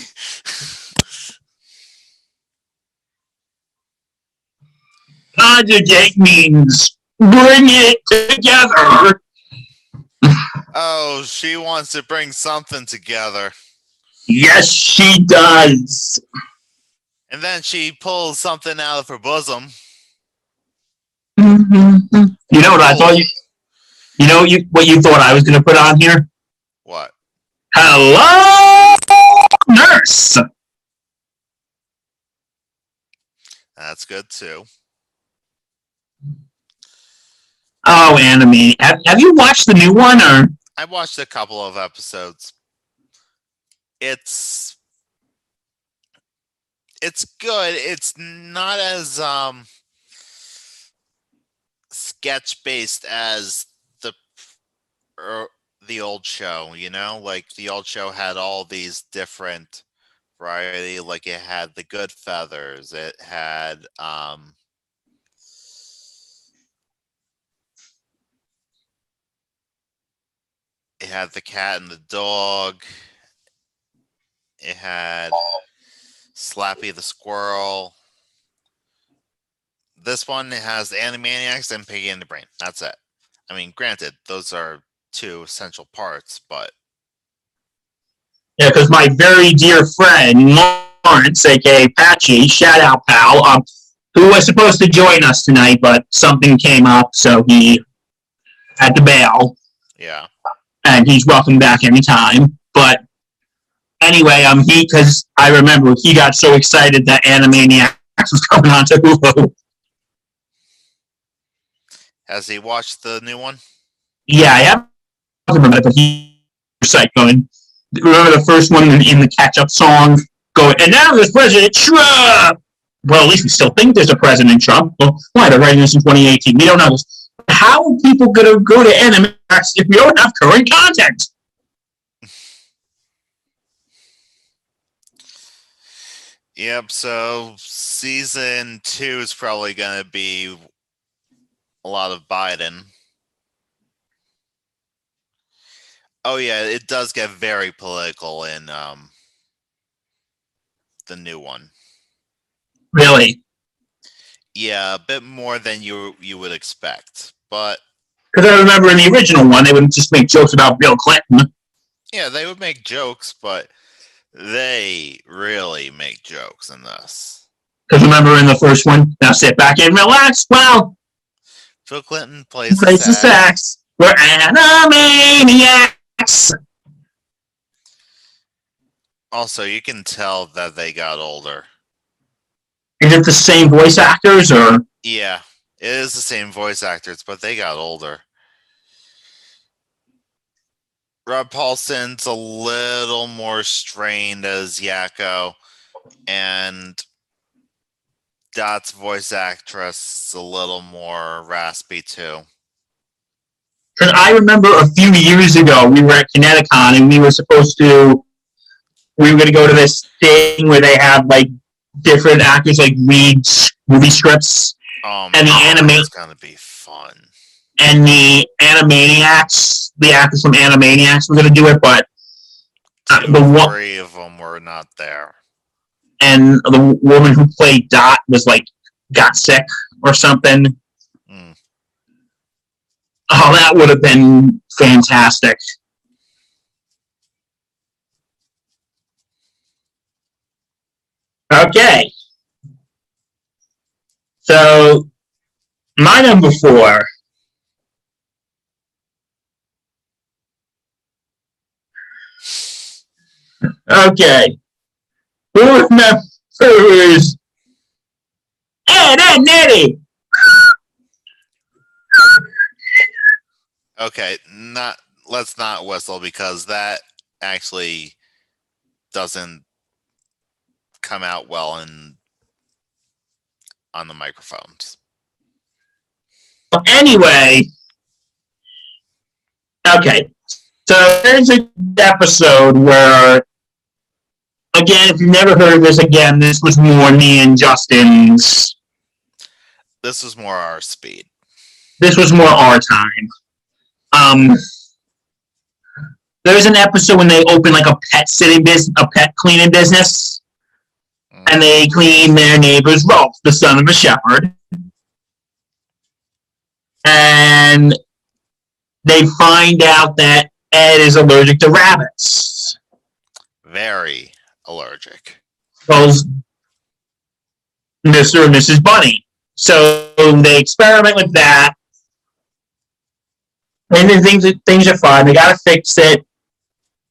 [SPEAKER 1] Conjugate means bring it together.
[SPEAKER 2] Oh, she wants to bring something together.
[SPEAKER 1] Yes, she does.
[SPEAKER 2] And then she pulls something out of her bosom.
[SPEAKER 1] Mhm. You know what I thought you, you know you, what you thought I was going to put on here?
[SPEAKER 2] What?
[SPEAKER 1] Hello, nurse.
[SPEAKER 2] That's good too.
[SPEAKER 1] Oh, anime. Have, have you watched the new one or?
[SPEAKER 2] I watched a couple of episodes. It's it's good. It's not as um sketch based as er, the old show, you know? Like the old show had all these different variety like it had the Goodfeathers, it had um it had the cat and the dog. It had Slappy the squirrel. This one has the Animaniacs and Pinky and the Brain. That's it. I mean, granted, those are two essential parts, but
[SPEAKER 1] Yeah, because my very dear friend Lawrence, aka Patchy, shout out pal, um, who was supposed to join us tonight, but something came up, so he had to bail,
[SPEAKER 2] yeah.
[SPEAKER 1] and he's welcome back anytime. But anyway, um, he because I remember he got so excited that Animaniacs [LAUGHS] was coming on to Hulu.
[SPEAKER 2] Has he watched the new one?
[SPEAKER 1] Yeah, I haven't remember, but he like going. Remember the first one in, in the catch-up song? Going, and now there's President Trump. Well, at least we still think there's a President Trump. Well, why they're writing this in 2018? We don't know this. How are people gonna go to Animax if we don't have current content?
[SPEAKER 2] Yep. So season two is probably going to be a lot of Biden. Oh yeah, it does get very political in um, the new one.
[SPEAKER 1] Really?
[SPEAKER 2] Yeah, a bit more than you you would expect, but
[SPEAKER 1] Because I remember in the original one, they would just make jokes about Bill Clinton.
[SPEAKER 2] yeah, they would make jokes, but they really make jokes in this.
[SPEAKER 1] Because remember in the first one, now sit back and relax. Well,
[SPEAKER 2] Bill Clinton plays,
[SPEAKER 1] plays the
[SPEAKER 2] sax.
[SPEAKER 1] sax. We're Animaniacs.
[SPEAKER 2] Also, you can tell that they got older.
[SPEAKER 1] Is it the same voice actors or?
[SPEAKER 2] Yeah, it is the same voice actors, but they got older. Rob Paulsen's a little more strained as Yakko, and Dot's voice actress is a little more raspy too.
[SPEAKER 1] Because I remember a few years ago, we were at Kineticon and we were supposed to, we were going to go to this thing where they have like different actors like read movie scripts
[SPEAKER 2] Um,
[SPEAKER 1] And the anime-
[SPEAKER 2] It's gonna be fun.
[SPEAKER 1] and the Animaniacs, the actors from Animaniacs were going to do it, but uh, the one
[SPEAKER 2] three of them were not there.
[SPEAKER 1] and the woman who played Dot was like got sick or something. Oh, that would have been fantastic. Okay. So, my number four. Okay. Who remembers Ed, Edd n Eddy?
[SPEAKER 2] Okay, not let's not whistle because that actually doesn't come out well in on the microphones.
[SPEAKER 1] Anyway, okay. So there's an episode where, again, if you've never heard of this, again, this was more me and Justin's.
[SPEAKER 2] This was more our speed.
[SPEAKER 1] This was more our time. Um, there's an episode when they open like a pet sitting business, a pet cleaning business, and they clean their neighbor's Rolf, the son of a shepherd. And they find out that Ed is allergic to rabbits.
[SPEAKER 2] Very allergic.
[SPEAKER 1] Calls Mr. and Mrs. Bunny. So they experiment with that. And then things things are fine. They gotta fix it.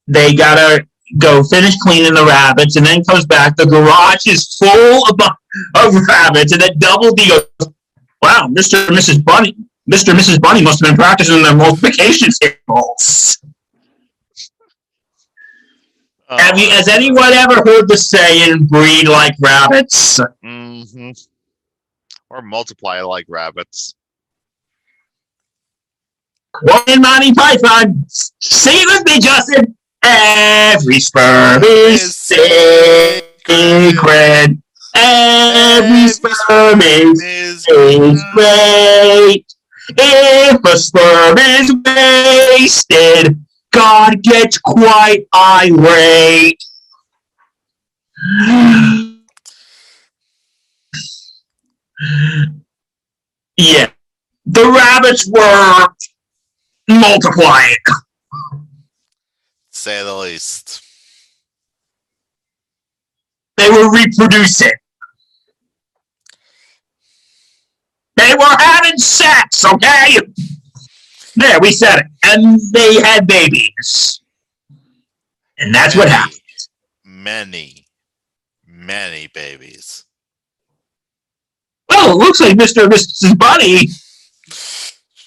[SPEAKER 1] They gotta go finish cleaning the rabbits, and then comes back. The garage is full of, of rabbits, and then Double D goes, "Wow, Mr. and Mrs. Bunny, Mr. and Mrs. Bunny must have been practicing their multiplication tables." Have you, has anyone ever heard the saying "breed like rabbits"?
[SPEAKER 2] hmm Or multiply like rabbits.
[SPEAKER 1] One in Monty Python. Sing it with me, Justin. Every sperm is sacred. Every sperm is great. If a sperm is wasted, God gets quite irate. yeah, the rabbits were multiplying.
[SPEAKER 2] say the least.
[SPEAKER 1] They were reproducing. They were having sex, okay? There, we said it. And they had babies. And that's what happened.
[SPEAKER 2] Many, many babies.
[SPEAKER 1] Well, it looks like Mr. and Mrs. Bunny.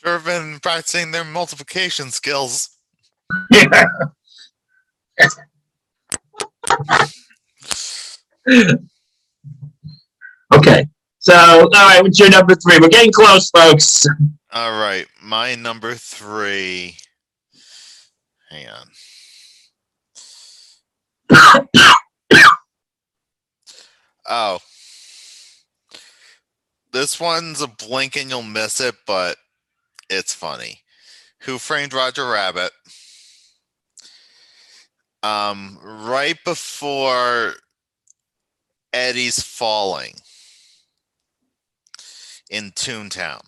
[SPEAKER 2] Been practicing their multiplication skills. [LAUGHS]
[SPEAKER 1] okay. So, all right, what's your number three? We're getting close, folks.
[SPEAKER 2] All right, my number three. Hang on. [COUGHS] Oh. This one's a blink and you'll miss it, but it's funny. Who framed Roger Rabbit? Um, right before Eddie's falling in Toontown.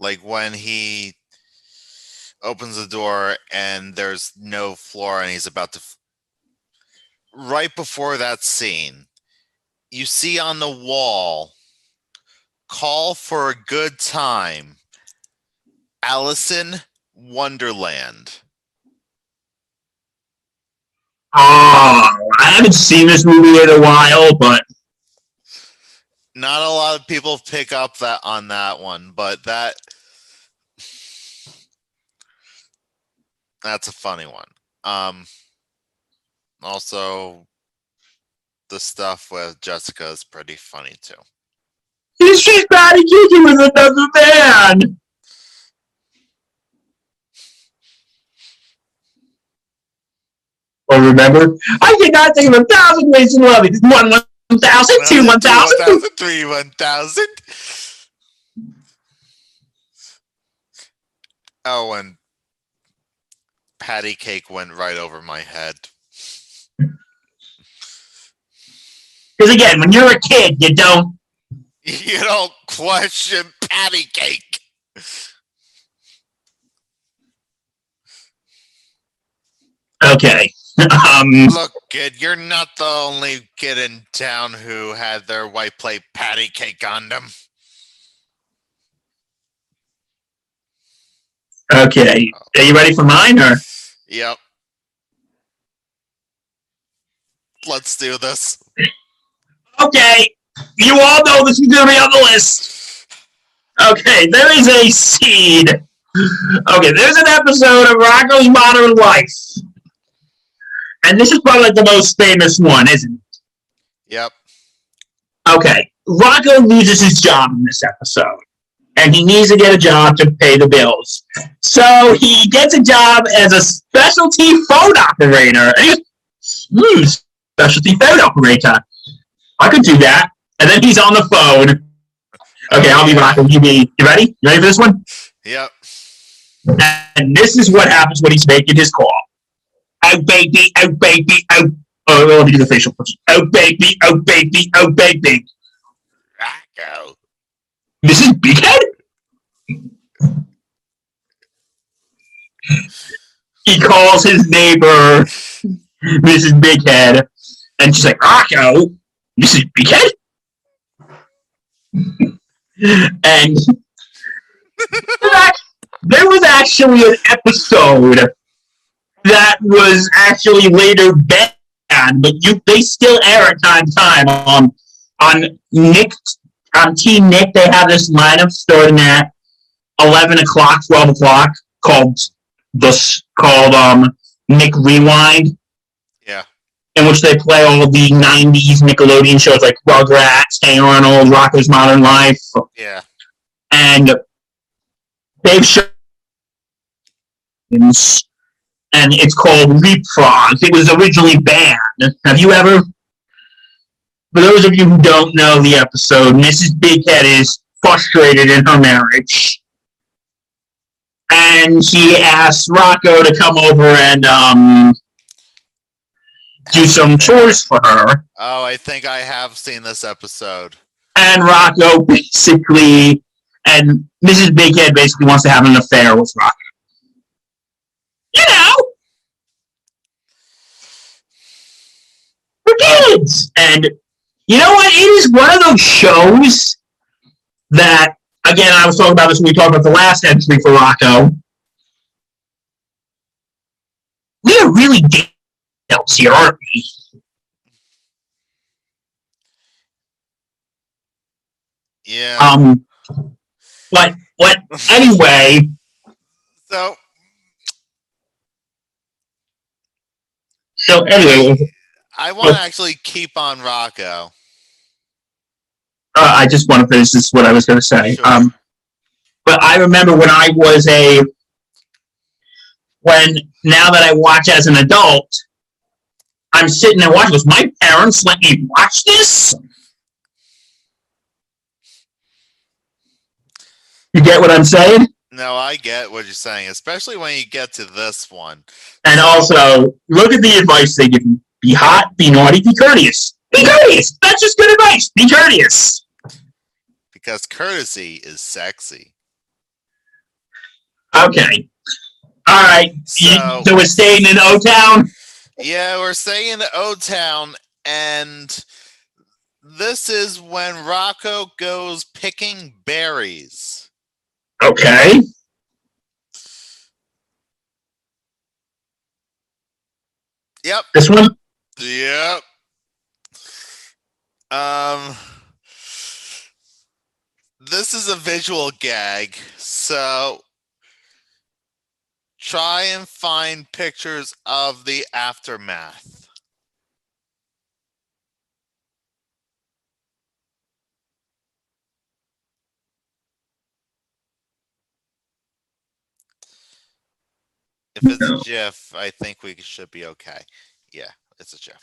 [SPEAKER 2] Like when he opens the door and there's no floor and he's about to f- right before that scene you see on the wall call for a good time Allyson Wonderland.
[SPEAKER 1] Oh, I haven't seen this movie in a while, but
[SPEAKER 2] not a lot of people pick up that on that one but that that's a funny one. Um also the stuff with jessica is pretty funny too.
[SPEAKER 1] She's just trying to kick you with another man. Oh, remember? I cannot think of a thousand ways to love you. One, one thousand, two, one thousand.
[SPEAKER 2] 1003 1000 oh and patty cake went right over my head
[SPEAKER 1] Because again, when you're a kid, you don't.
[SPEAKER 2] you don't question patty cake
[SPEAKER 1] Okay. [LAUGHS] Um.
[SPEAKER 2] look kid you're not the only kid in town who had their white plate patty cake on them
[SPEAKER 1] Okay. Are you ready for mine, or?
[SPEAKER 2] yep let's do this
[SPEAKER 1] Okay. You all know this is gonna be on the list. Okay. There is a seed. Okay. There's an episode of Rocko's Modern Life, and this is probably like the most famous one, isn't it?
[SPEAKER 2] Yep.
[SPEAKER 1] Okay, Rocko loses his job in this episode, and he needs to get a job to pay the bills. So he gets a job as a specialty phone operator. And he goes, [LAUGHS] hmm, specialty phone operator. I could do that. And then he's on the phone. Okay, I'll be Rocko. You be you ready? You ready for this one?
[SPEAKER 2] Yep.
[SPEAKER 1] And this is what happens when he's making his call. Oh baby, oh baby, oh. Oh, let me do the facial. Oh baby, oh baby, oh baby.
[SPEAKER 2] Rocko.
[SPEAKER 1] This is Bighead? he calls his neighbor Mrs. Bighead, and she's like, Rocko, this is Bighead? and [LAUGHS] there was actually an episode that was actually later banned, but you they still air it time time on on Nick on TeenNick. They have this lineup starting at eleven o'clock, twelve o'clock called the called um Nick Rewind,
[SPEAKER 2] Yeah.
[SPEAKER 1] in which they play all the '90s Nickelodeon shows like Rugrats, Hey Arnold, Rocko's Modern Life,
[SPEAKER 2] Yeah.
[SPEAKER 1] and they've shown and it's called Leapfrogs. It was originally banned. Have you ever? For those of you who don't know the episode, Mrs. Bighead is frustrated in her marriage, and she asks Rocko to come over and um, do some chores for her.
[SPEAKER 2] Oh, I think I have seen this episode.
[SPEAKER 1] and Rocko basically, and Mrs. Bighead basically wants to have an affair with Rocko. You know, And you know what? It is one of those shows that, again, I was talking about this when we talked about the last entry for Rocko. We are really details here, aren't we?
[SPEAKER 2] Yeah.
[SPEAKER 1] Um, but what? Anyway, [LAUGHS]
[SPEAKER 2] so
[SPEAKER 1] so anyway,
[SPEAKER 2] I want to actually keep on Rocko.
[SPEAKER 1] uh, I just want to finish this. What I was going to say.
[SPEAKER 2] Sure.
[SPEAKER 1] Um, but I remember when I was a when now that I watch as an adult, I'm sitting there watching. Was my parents let me watch this? You get what I'm saying?
[SPEAKER 2] No, I get what you're saying, especially when you get to this one.
[SPEAKER 1] And also, look at the advice they give you: be hot, be naughty, be courteous. Be courteous. That's just good advice. Be courteous.
[SPEAKER 2] Because courtesy is sexy.
[SPEAKER 1] Okay. All right.
[SPEAKER 2] So,
[SPEAKER 1] so we're staying in O Town.
[SPEAKER 2] yeah, we're staying in O Town, and this is when Rocko goes picking berries.
[SPEAKER 1] Okay.
[SPEAKER 2] Yep,
[SPEAKER 1] This one.
[SPEAKER 2] Yep. Um, this is a visual gag, so try and find pictures of the aftermath. If it's a GIF, I think we should be okay. It's a GIF.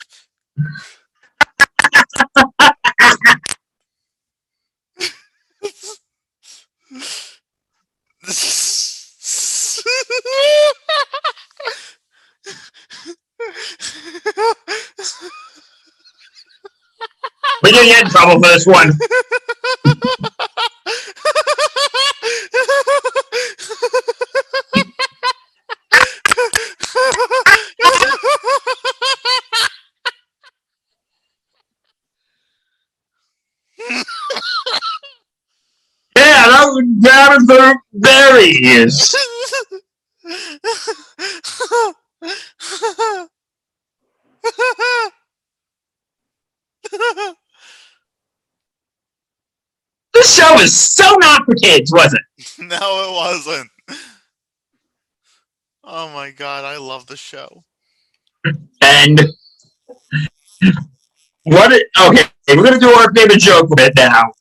[SPEAKER 1] We're gonna get in trouble for this one. [LAUGHS] Was berries. This show is so not for kids, was it? [LAUGHS]
[SPEAKER 2] no, it wasn't. Oh my god, I love the show.
[SPEAKER 1] And
[SPEAKER 4] What? It, okay, we're gonna do our favorite joke bit now.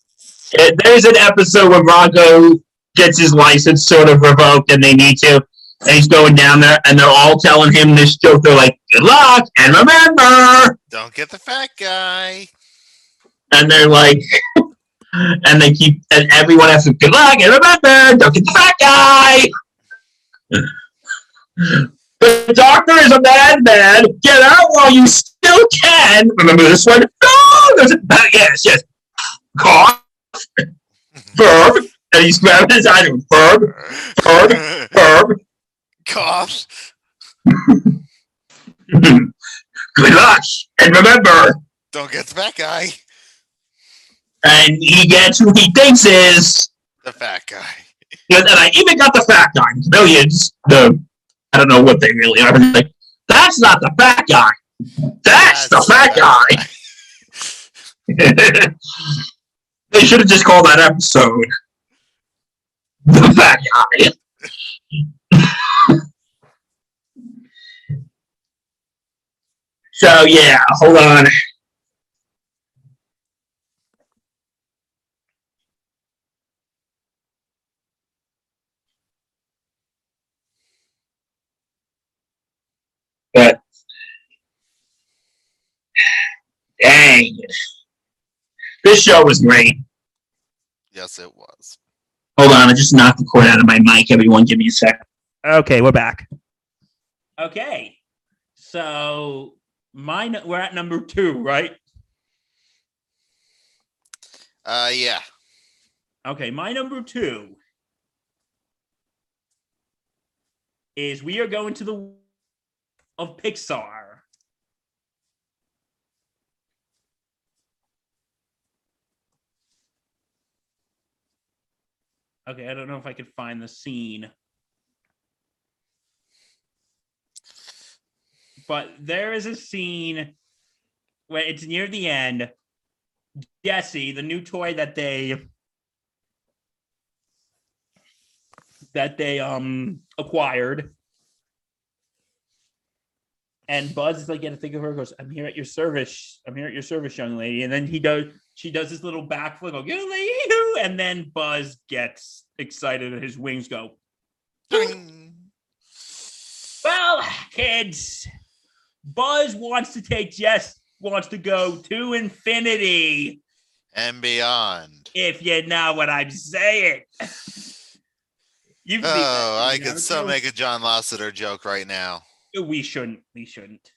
[SPEAKER 4] Uh, There's an episode where Rocko gets his license sort of revoked, and they need to. And he's going down there, and they're all telling him this joke. They're like, "Good luck, and remember."
[SPEAKER 2] Don't get the fat guy.
[SPEAKER 4] And they're like, [LAUGHS] and they keep, and everyone has to good luck, and remember, don't get the fat guy. [LAUGHS] The doctor is a madman. Get out while you still can. Remember this one? No, there's a yes, yes. Cough, verb, and he's grabbing his eyes. Verb, verb, verb.
[SPEAKER 2] Cough. [LAUGHS]
[SPEAKER 4] Good luck, and remember.
[SPEAKER 2] Don't get the fat guy.
[SPEAKER 4] And he gets who he thinks is.
[SPEAKER 2] The fat guy.
[SPEAKER 4] And I even got the fat guy. Millions. The I don't know what they really are. Like, that's not the fat guy. That's, the fat guy. [LAUGHS] [LAUGHS] they should have just called that episode the fat guy. so yeah, hold on. But [SIGHS] dang, this show was great.
[SPEAKER 2] Yes, it was.
[SPEAKER 4] Hold on, I just knocked the cord out of my mic. Everyone, give me a sec.
[SPEAKER 1] Okay, we're back. Okay, so my we're at number two, right?
[SPEAKER 2] Uh, yeah.
[SPEAKER 1] Okay, my number two is we are going to the of Pixar. Okay, I don't know if I could find the scene. But there is a scene where it's near the end. Jessie, the new toy that they that they um acquired. And Buzz is like, yeah, think of her goes, I'm here at your service. I'm here at your service, young lady. And then he does she does this little backflip, go, and then Buzz gets excited and his wings go.
[SPEAKER 2] Ding.
[SPEAKER 1] Well, kids, Buzz wants to take Jess wants to go to infinity,
[SPEAKER 2] And beyond.
[SPEAKER 1] if you know what I'm saying. You've
[SPEAKER 2] Oh, I could so make a John Lasseter joke right now.
[SPEAKER 1] We shouldn't. We shouldn't.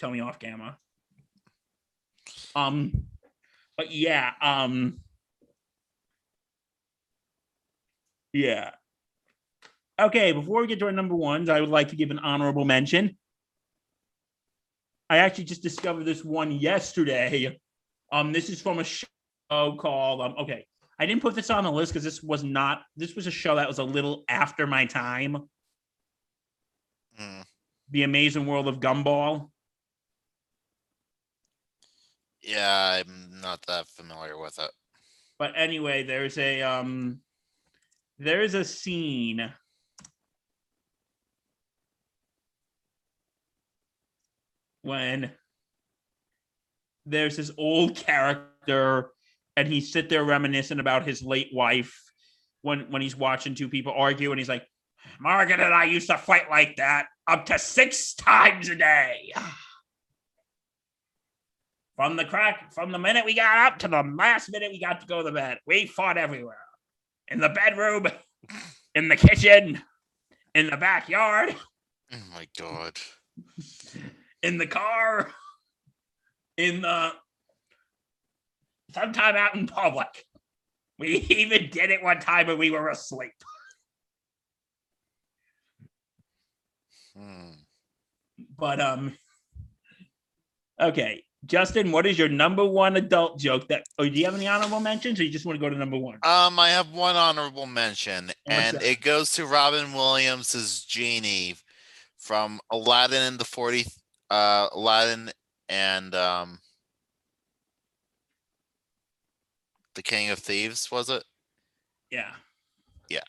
[SPEAKER 1] Tell me off camera. Um, but yeah, um, yeah. Okay, before we get to our number ones, I would like to give an honorable mention. I actually just discovered this one yesterday. Um, this is from a show called um. Okay, I didn't put this on the list because this was not. This was a show that was a little after my time.
[SPEAKER 2] Hmm.
[SPEAKER 1] The Amazing World of Gumball.
[SPEAKER 2] Yeah, I'm not that familiar with it.
[SPEAKER 1] But anyway, there's a um there's a scene when there's this old character and he sit there reminiscing about his late wife when when he's watching two people argue and he's like Margaret and I used to fight like that up to six times a day. From the crack, from the minute we got up to the last minute we got to go to bed, we fought everywhere. In the bedroom, [LAUGHS] in the kitchen, in the backyard,
[SPEAKER 2] Oh my god. [LAUGHS]
[SPEAKER 1] in the car, in the sometime out in public. We [LAUGHS] even did it one time when we were asleep.
[SPEAKER 2] Hmm.
[SPEAKER 1] But um okay. Justin, what is your number one adult joke that or do you have any honorable mentions or you just want to go to number one?
[SPEAKER 2] Um, I have one honorable mention, and
[SPEAKER 1] that?
[SPEAKER 2] it goes to Robin Williams's genie from Aladdin and the Forty, uh, Aladdin and um, the King of Thieves. Was it?
[SPEAKER 1] Yeah. Yeah.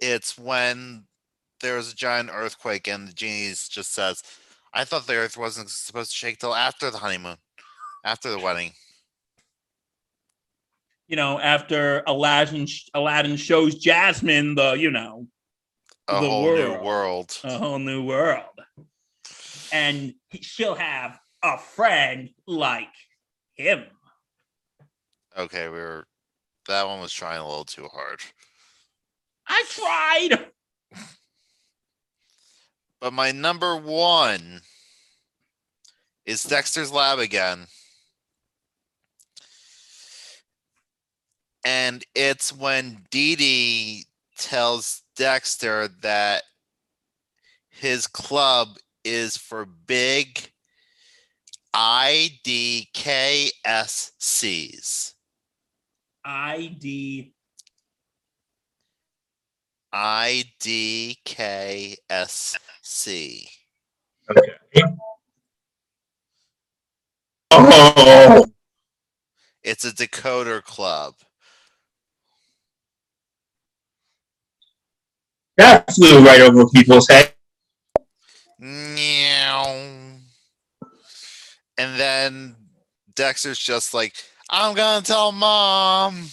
[SPEAKER 2] It's when there's a giant earthquake and the genie just says, I thought the Earth wasn't supposed to shake till after the honeymoon, after the wedding.
[SPEAKER 5] You know, after Aladdin Aladdin shows Jasmine the, you know,
[SPEAKER 2] A
[SPEAKER 5] The
[SPEAKER 2] whole
[SPEAKER 5] world.
[SPEAKER 2] new world.
[SPEAKER 5] a whole new world. And he- she'll have a friend like him.
[SPEAKER 2] Okay, we were. That one was trying a little too hard.
[SPEAKER 5] I tried.
[SPEAKER 2] But my number one is Dexter's Lab again. And it's when Dee Dee tells Dexter that his club is for big IDKSCs.
[SPEAKER 5] ID.
[SPEAKER 2] IDKSC.
[SPEAKER 1] Oh,
[SPEAKER 2] It's a decoder club.
[SPEAKER 1] that flew right over people's head.
[SPEAKER 2] Meow. And then Dexter's just like, I'm gonna tell mom.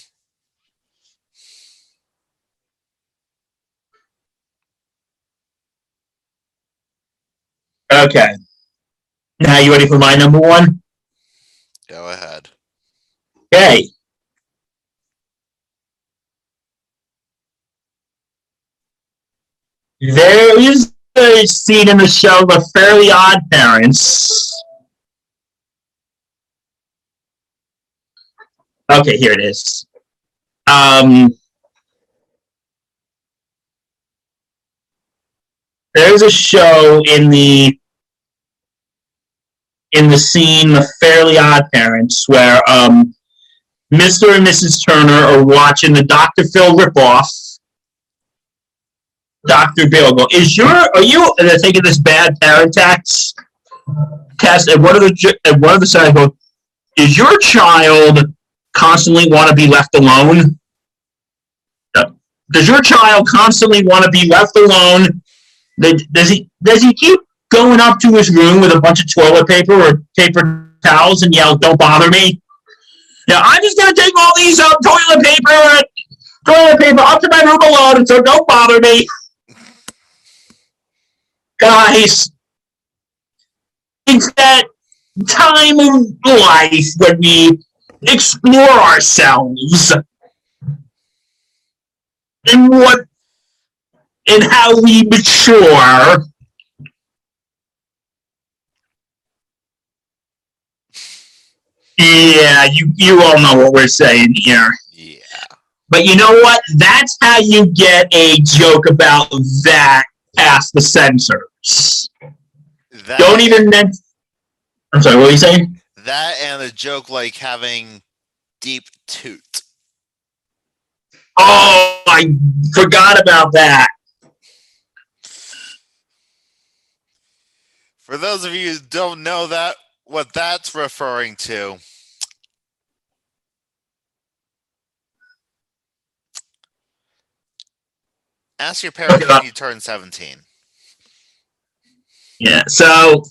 [SPEAKER 1] Okay. Now you ready for my number one?
[SPEAKER 2] Go ahead.
[SPEAKER 1] Okay. There is a scene in the show The Fairly Odd Parents. Okay, here it is. Um, there's a show in the in the scene The Fairly Odd Parents where um, Mr. and Mrs. Turner are watching the Dr. Phil ripoff. Dr. Bill go, is your, are you, and they're taking this bad parent tax test, and one of the, and one of the sides go, is your child constantly want to be left alone? Does your child constantly want to be left alone? Does he, does he keep going up to his room with a bunch of toilet paper or paper towels and yell, don't bother me? Yeah, I'm just gonna take all these uh, toilet paper and toilet paper up to my room alone, so don't bother me. Guys, it's that time of life when we explore ourselves and what and how we mature. Yeah, you you all know what we're saying here.
[SPEAKER 2] Yeah.
[SPEAKER 1] But you know what? That's how you get a joke about that past the censors.
[SPEAKER 2] That,
[SPEAKER 1] Don't even men- I'm sorry, what were you saying?
[SPEAKER 2] that and a joke like having deep toot.
[SPEAKER 1] Oh, I forgot about that.
[SPEAKER 2] For those of you who don't know that what that's referring to. Ask your parents when you turn 17.
[SPEAKER 1] Yeah, so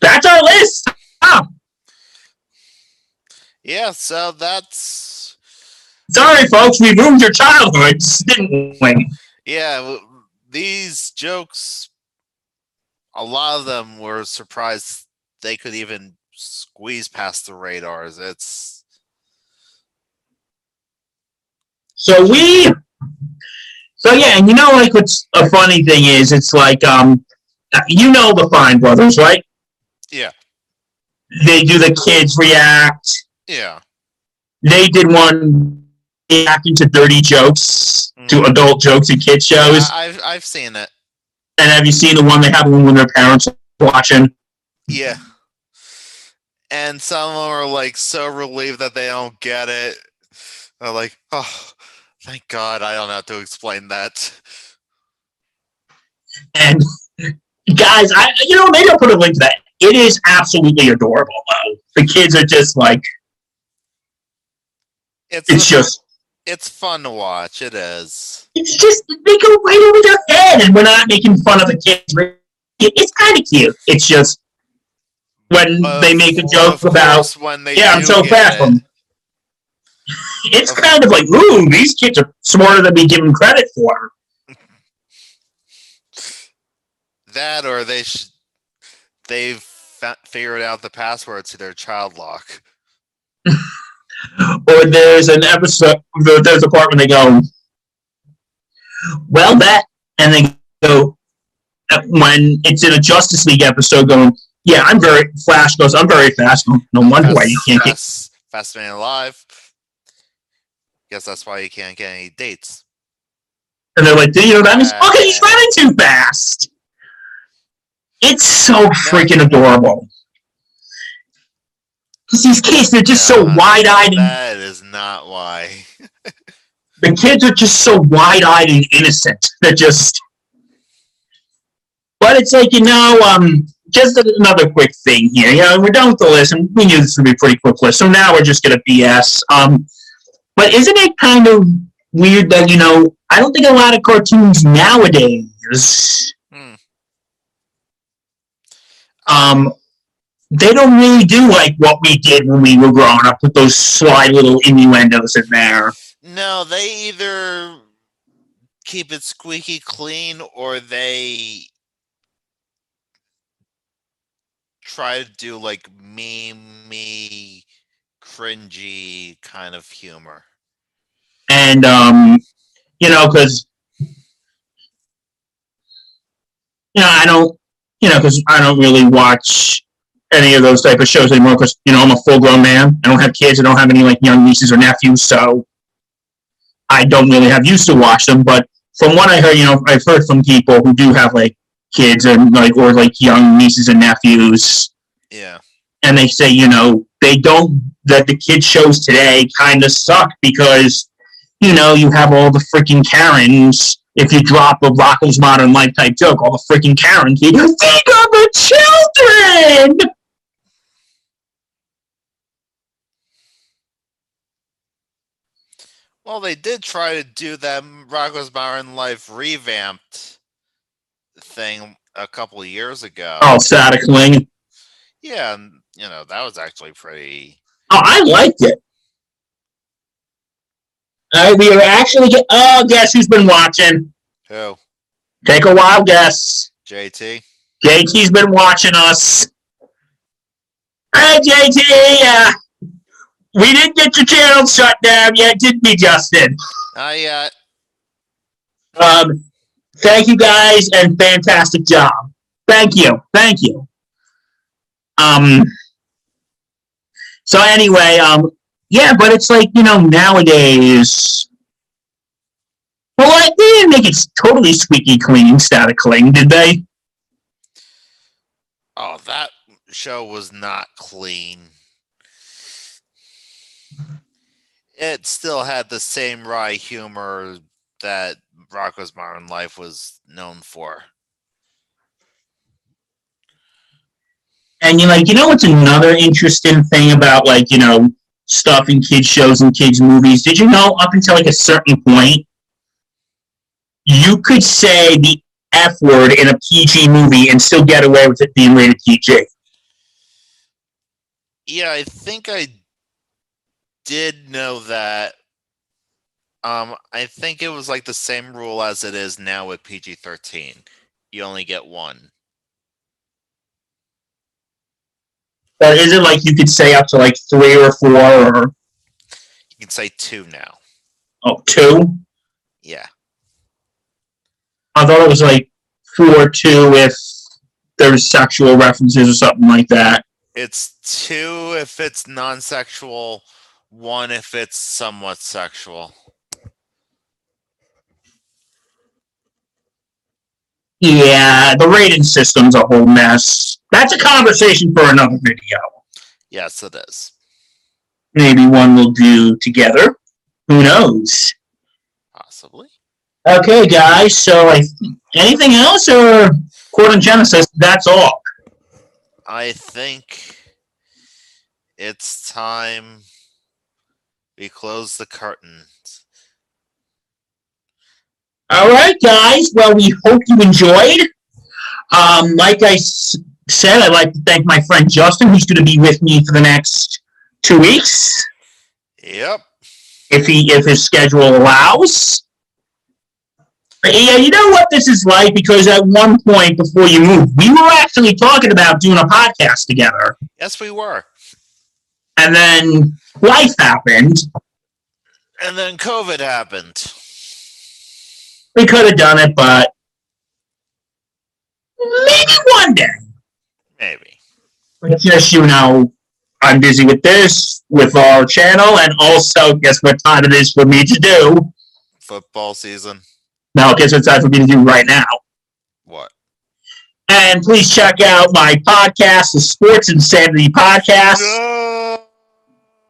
[SPEAKER 1] that's our list. Oh,
[SPEAKER 2] Yeah, so that's
[SPEAKER 1] sorry, folks, we ruined your childhoods, [LAUGHS] didn't we?
[SPEAKER 2] yeah, these jokes a lot of them were surprised they could even squeeze past the radars. It's
[SPEAKER 1] So we, so yeah, and you know, like what's a funny thing is, it's like, um, you know the Fine Brothers, right?
[SPEAKER 2] Yeah.
[SPEAKER 1] They do the kids react.
[SPEAKER 2] yeah.
[SPEAKER 1] They did one reacting to dirty jokes, to
[SPEAKER 2] Mhm.
[SPEAKER 1] adult jokes and kid shows.
[SPEAKER 2] I- I've I've seen it.
[SPEAKER 1] and have you seen the one they have when their parents are watching?
[SPEAKER 2] Yeah. And some of them are like so relieved that they don't get it. They're like, oh, thank God I don't have to explain that.
[SPEAKER 1] And guys, I you know maybe I'll put a link to that. It is absolutely adorable though. The kids are just like
[SPEAKER 2] It's
[SPEAKER 1] it's just
[SPEAKER 2] it's fun to watch. It is.
[SPEAKER 1] it's just they go right over their head, and we're not making fun of the kids. It's kind of cute. It's just when they make a joke
[SPEAKER 2] of
[SPEAKER 1] about
[SPEAKER 2] course, when they
[SPEAKER 1] yeah, I'm
[SPEAKER 2] do
[SPEAKER 1] so
[SPEAKER 2] get
[SPEAKER 1] fast.
[SPEAKER 2] it.
[SPEAKER 1] It's kind of like, ooh, these kids are smarter than we give them credit for. [LAUGHS]
[SPEAKER 2] that or they sh- they've fa- figured out the password to their child lock. [LAUGHS]
[SPEAKER 1] Or there's an episode, there- there's a part when they go, well, that, and they go, uh, when it's in a Justice League episode, going, yeah, I'm very, Flash goes, I'm very fast. No wonder why you can't get,
[SPEAKER 2] Fast, man alive. Guess that's why you can't get any dates.
[SPEAKER 1] and they're like, do you know that means? Okay, he's running too fast. It's so freaking adorable. Because these kids, they're just so wide eyed and
[SPEAKER 2] That is not why.
[SPEAKER 1] the kids are just so wide-eyed and innocent. They're just. But it's like you know, um, just another quick thing here. You know, we're done with the list, and we knew this would be a pretty quick list. So now we're just gonna BS. Um, but isn't it kind of weird that you know? I don't think a lot of cartoons nowadays,
[SPEAKER 2] Hmm.
[SPEAKER 1] um, they don't really do like what we did when we were growing up with those sly little innuendos in there.
[SPEAKER 2] No, they either keep it squeaky clean or they try to do like meme me, cringy kind of humor.
[SPEAKER 1] and um, you know, because you know, I don't, you know, because I don't really watch any of those type of shows anymore. Because you know, I'm a full grown man. I don't have kids. I don't have any like young nieces or nephews, so I don't really have used to watch them. But from what I heard, you know, I've heard from people who do have like kids and like or like young nieces and nephews
[SPEAKER 2] Yeah.
[SPEAKER 1] and they say, you know, they don't that the kid shows today kind of suck because, you know, you have all the freaking Karens. If you drop a Rocko's Modern Life type joke, all the freaking Karens, you think of the children.
[SPEAKER 2] Well, they did try to do that Rocko's Modern Life revamped thing a couple of years ago.
[SPEAKER 1] Oh, Static Cling.
[SPEAKER 2] Yeah, and you know, that was actually pretty
[SPEAKER 1] Oh, I liked it. All right, we are actually get. Oh, guess who's been watching?
[SPEAKER 2] who?
[SPEAKER 1] Take a wild guess.
[SPEAKER 2] JT?
[SPEAKER 1] JT's been watching us. Hey, JT, uh, we didn't get your channel shut down yet, did we, Justin?
[SPEAKER 2] Not yet.
[SPEAKER 1] Um, thank you guys and fantastic job. Thank you. Thank you. Um, so anyway, um, yeah, but it's like, you know, nowadays, well, like, they didn't make it totally squeaky clean, static clean, did they?
[SPEAKER 2] Oh, that show was not clean. It still had the same wry humor that Rocko's Modern Life was known for.
[SPEAKER 1] And you're like, you know what's another interesting thing about like, you know, stuff in kids shows and kids movies? Did you know up until like a certain point, you could say the F word in a PG movie and still get away with it being rated PG.
[SPEAKER 2] Yeah, I think I did know that. Um, I think it was like the same rule as it is now with PG 13. You only get one.
[SPEAKER 1] But is it like you could say up to like three or four or
[SPEAKER 2] You can say two now.
[SPEAKER 1] oh two?
[SPEAKER 2] Yeah.
[SPEAKER 1] I thought it was like four two if there's sexual references or something like that.
[SPEAKER 2] It's two if it's non sexual, one if it's somewhat sexual.
[SPEAKER 1] Yeah, the rating system's a whole mess. That's a conversation for another video.
[SPEAKER 2] Yes, it is.
[SPEAKER 1] maybe one we'll do together. Who knows?
[SPEAKER 2] Possibly.
[SPEAKER 1] Okay, guys. So, I, anything else, or according to Genesis, that's all.
[SPEAKER 2] I think it's time we close the curtains.
[SPEAKER 1] All right, guys. Well, we hope you enjoyed. Um, like I s- said, I'd like to thank my friend Justin, who's going to be with me for the next two weeks,
[SPEAKER 2] Yep.
[SPEAKER 1] if he if his schedule allows. But yeah, you know what this is like because at one point before you moved, we were actually talking about doing a podcast together,
[SPEAKER 2] Yes, we were.
[SPEAKER 1] and then life happened.
[SPEAKER 2] And then COVID happened.
[SPEAKER 1] We could have done it, but maybe one day.
[SPEAKER 2] Maybe.
[SPEAKER 1] But just you know, I'm busy with this, with our channel, and also guess what time it is for me to do?
[SPEAKER 2] Football season.
[SPEAKER 1] No, guess what time for me to do right now?
[SPEAKER 2] What?
[SPEAKER 1] And please check out my podcast, the Sports Insanity Podcast.
[SPEAKER 2] No.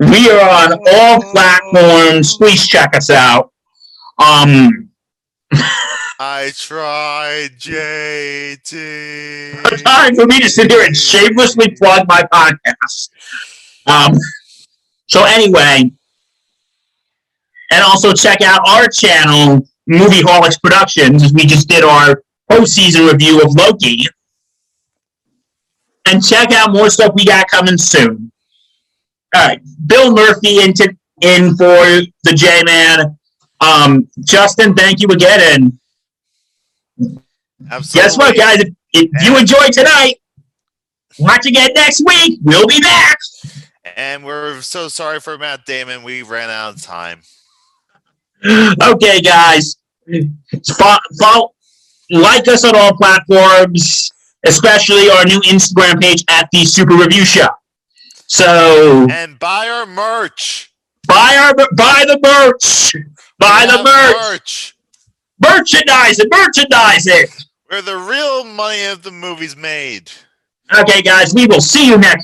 [SPEAKER 1] We are on all platforms. Please check us out. Um,
[SPEAKER 2] I tried, JT.
[SPEAKER 1] time for me to sit here and shamelessly plug my podcast. Um, so anyway, and also check out our channel, Movie Holics Productions, as we just did our postseason review of Loki. And check out more stuff we got coming soon. All right, Bill Murphy into in for the J Man. Um, Justin, thank you again, and
[SPEAKER 2] Absolutely.
[SPEAKER 1] Guess what, guys? If, if you enjoy tonight, watch again next week. We'll be back.
[SPEAKER 2] And we're so sorry for Matt Damon. We ran out of time.
[SPEAKER 1] Okay, guys. Follow, follow, like us on all platforms, especially our new Instagram page at the Super Review Show. So
[SPEAKER 2] And buy our merch.
[SPEAKER 1] buy our buy the merch. Buy the merch.
[SPEAKER 2] merch.
[SPEAKER 1] Merchandise it. Merchandise it.
[SPEAKER 2] Where the real money of the movie's made.
[SPEAKER 1] Okay, guys. We will see you next.